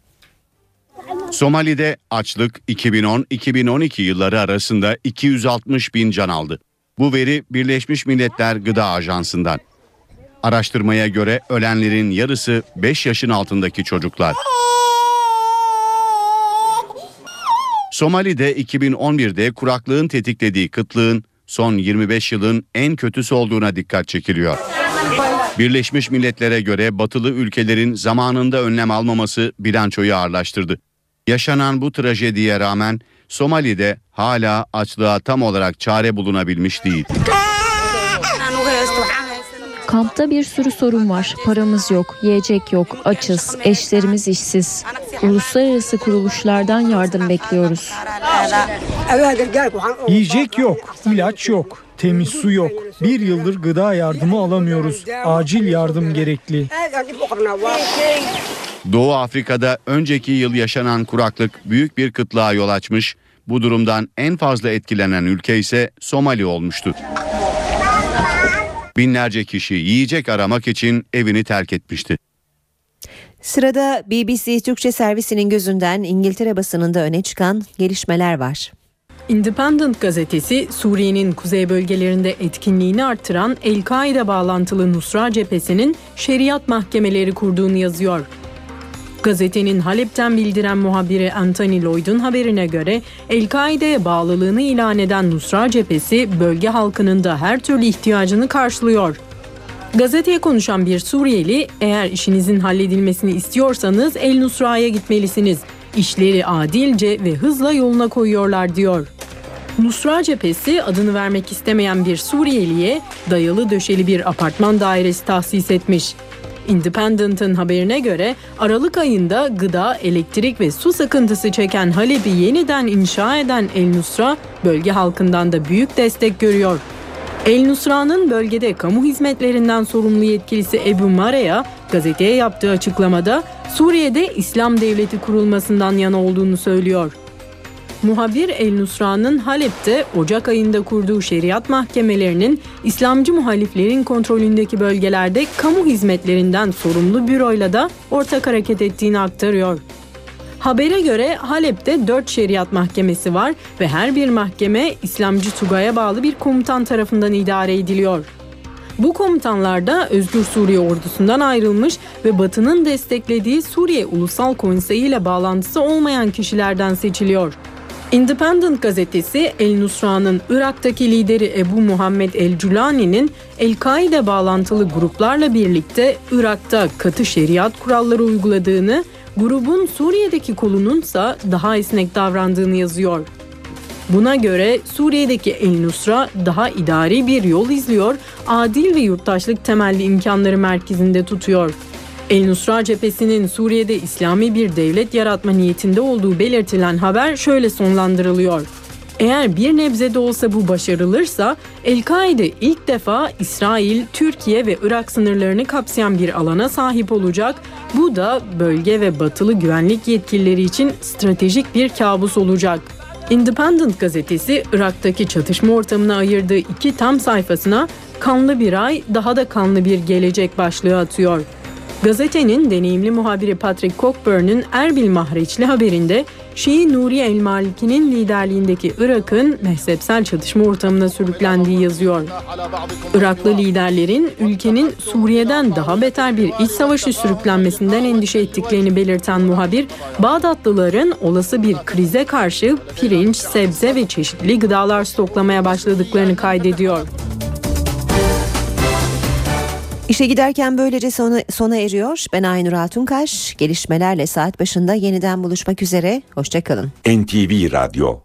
Somali'de açlık 2010-2012 yılları arasında 260 bin can aldı. Bu veri Birleşmiş Milletler Gıda Ajansı'ndan. Araştırmaya göre ölenlerin yarısı 5 yaşın altındaki çocuklar. Somali'de 2011'de kuraklığın tetiklediği kıtlığın son 25 yılın en kötüsü olduğuna dikkat çekiliyor. Birleşmiş Milletler'e göre batılı ülkelerin zamanında önlem almaması bilançoyu ağırlaştırdı. Yaşanan bu trajediye rağmen Somali'de hala açlığa tam olarak çare bulunabilmiş değil. Kampta bir sürü sorun var. Paramız yok, yiyecek yok, açız, eşlerimiz işsiz. Uluslararası kuruluşlardan yardım bekliyoruz. Yiyecek yok, ilaç yok, temiz su yok. Bir yıldır gıda yardımı alamıyoruz. Acil yardım gerekli. Doğu Afrika'da önceki yıl yaşanan kuraklık büyük bir kıtlığa yol açmış. Bu durumdan en fazla etkilenen ülke ise Somali olmuştu. Binlerce kişi yiyecek aramak için evini terk etmişti. Sırada BBC Türkçe servisinin gözünden İngiltere basınında öne çıkan gelişmeler var. Independent gazetesi Suriye'nin kuzey bölgelerinde etkinliğini artıran El-Kaide bağlantılı Nusra cephesinin şeriat mahkemeleri kurduğunu yazıyor. Gazetenin Halep'ten bildiren muhabiri Anthony Lloyd'un haberine göre El-Kaide'ye bağlılığını ilan eden Nusra cephesi bölge halkının da her türlü ihtiyacını karşılıyor. Gazeteye konuşan bir Suriyeli, eğer işinizin halledilmesini istiyorsanız El Nusra'ya gitmelisiniz. İşleri adilce ve hızla yoluna koyuyorlar diyor. Nusra cephesi adını vermek istemeyen bir Suriyeliye dayalı döşeli bir apartman dairesi tahsis etmiş. Independent'ın haberine göre Aralık ayında gıda, elektrik ve su sıkıntısı çeken Halep'i yeniden inşa eden El Nusra bölge halkından da büyük destek görüyor. El Nusra'nın bölgede kamu hizmetlerinden sorumlu yetkilisi Ebu Mareya gazeteye yaptığı açıklamada Suriye'de İslam devleti kurulmasından yana olduğunu söylüyor. Muhabir El Nusra'nın Halep'te Ocak ayında kurduğu şeriat mahkemelerinin İslamcı muhaliflerin kontrolündeki bölgelerde kamu hizmetlerinden sorumlu büroyla da ortak hareket ettiğini aktarıyor. Habere göre Halep'te 4 şeriat mahkemesi var ve her bir mahkeme İslamcı Tugay'a bağlı bir komutan tarafından idare ediliyor. Bu komutanlar da Özgür Suriye ordusundan ayrılmış ve Batı'nın desteklediği Suriye Ulusal Konseyi ile bağlantısı olmayan kişilerden seçiliyor. Independent gazetesi El Nusra'nın Irak'taki lideri Ebu Muhammed El Culani'nin El-Kaide bağlantılı gruplarla birlikte Irak'ta katı şeriat kuralları uyguladığını, grubun Suriye'deki kolununsa daha esnek davrandığını yazıyor. Buna göre Suriye'deki El Nusra daha idari bir yol izliyor, adil ve yurttaşlık temelli imkanları merkezinde tutuyor. El Nusra cephesinin Suriye'de İslami bir devlet yaratma niyetinde olduğu belirtilen haber şöyle sonlandırılıyor. Eğer bir nebze de olsa bu başarılırsa El-Kaide ilk defa İsrail, Türkiye ve Irak sınırlarını kapsayan bir alana sahip olacak. Bu da bölge ve batılı güvenlik yetkilileri için stratejik bir kabus olacak. Independent gazetesi Irak'taki çatışma ortamına ayırdığı iki tam sayfasına kanlı bir ay daha da kanlı bir gelecek başlığı atıyor. Gazetenin deneyimli muhabiri Patrick Cockburn'un Erbil Mahreçli haberinde Şii Nuri El Maliki'nin liderliğindeki Irak'ın mezhepsel çatışma ortamına sürüklendiği yazıyor. Iraklı liderlerin ülkenin Suriye'den daha beter bir iç savaşı sürüklenmesinden endişe ettiklerini belirten muhabir, Bağdatlıların olası bir krize karşı pirinç, sebze ve çeşitli gıdalar stoklamaya başladıklarını kaydediyor. İşe giderken böylece sona, sona eriyor. Ben Aynur Altunkaş. Gelişmelerle saat başında yeniden buluşmak üzere. Hoşçakalın. NTV Radyo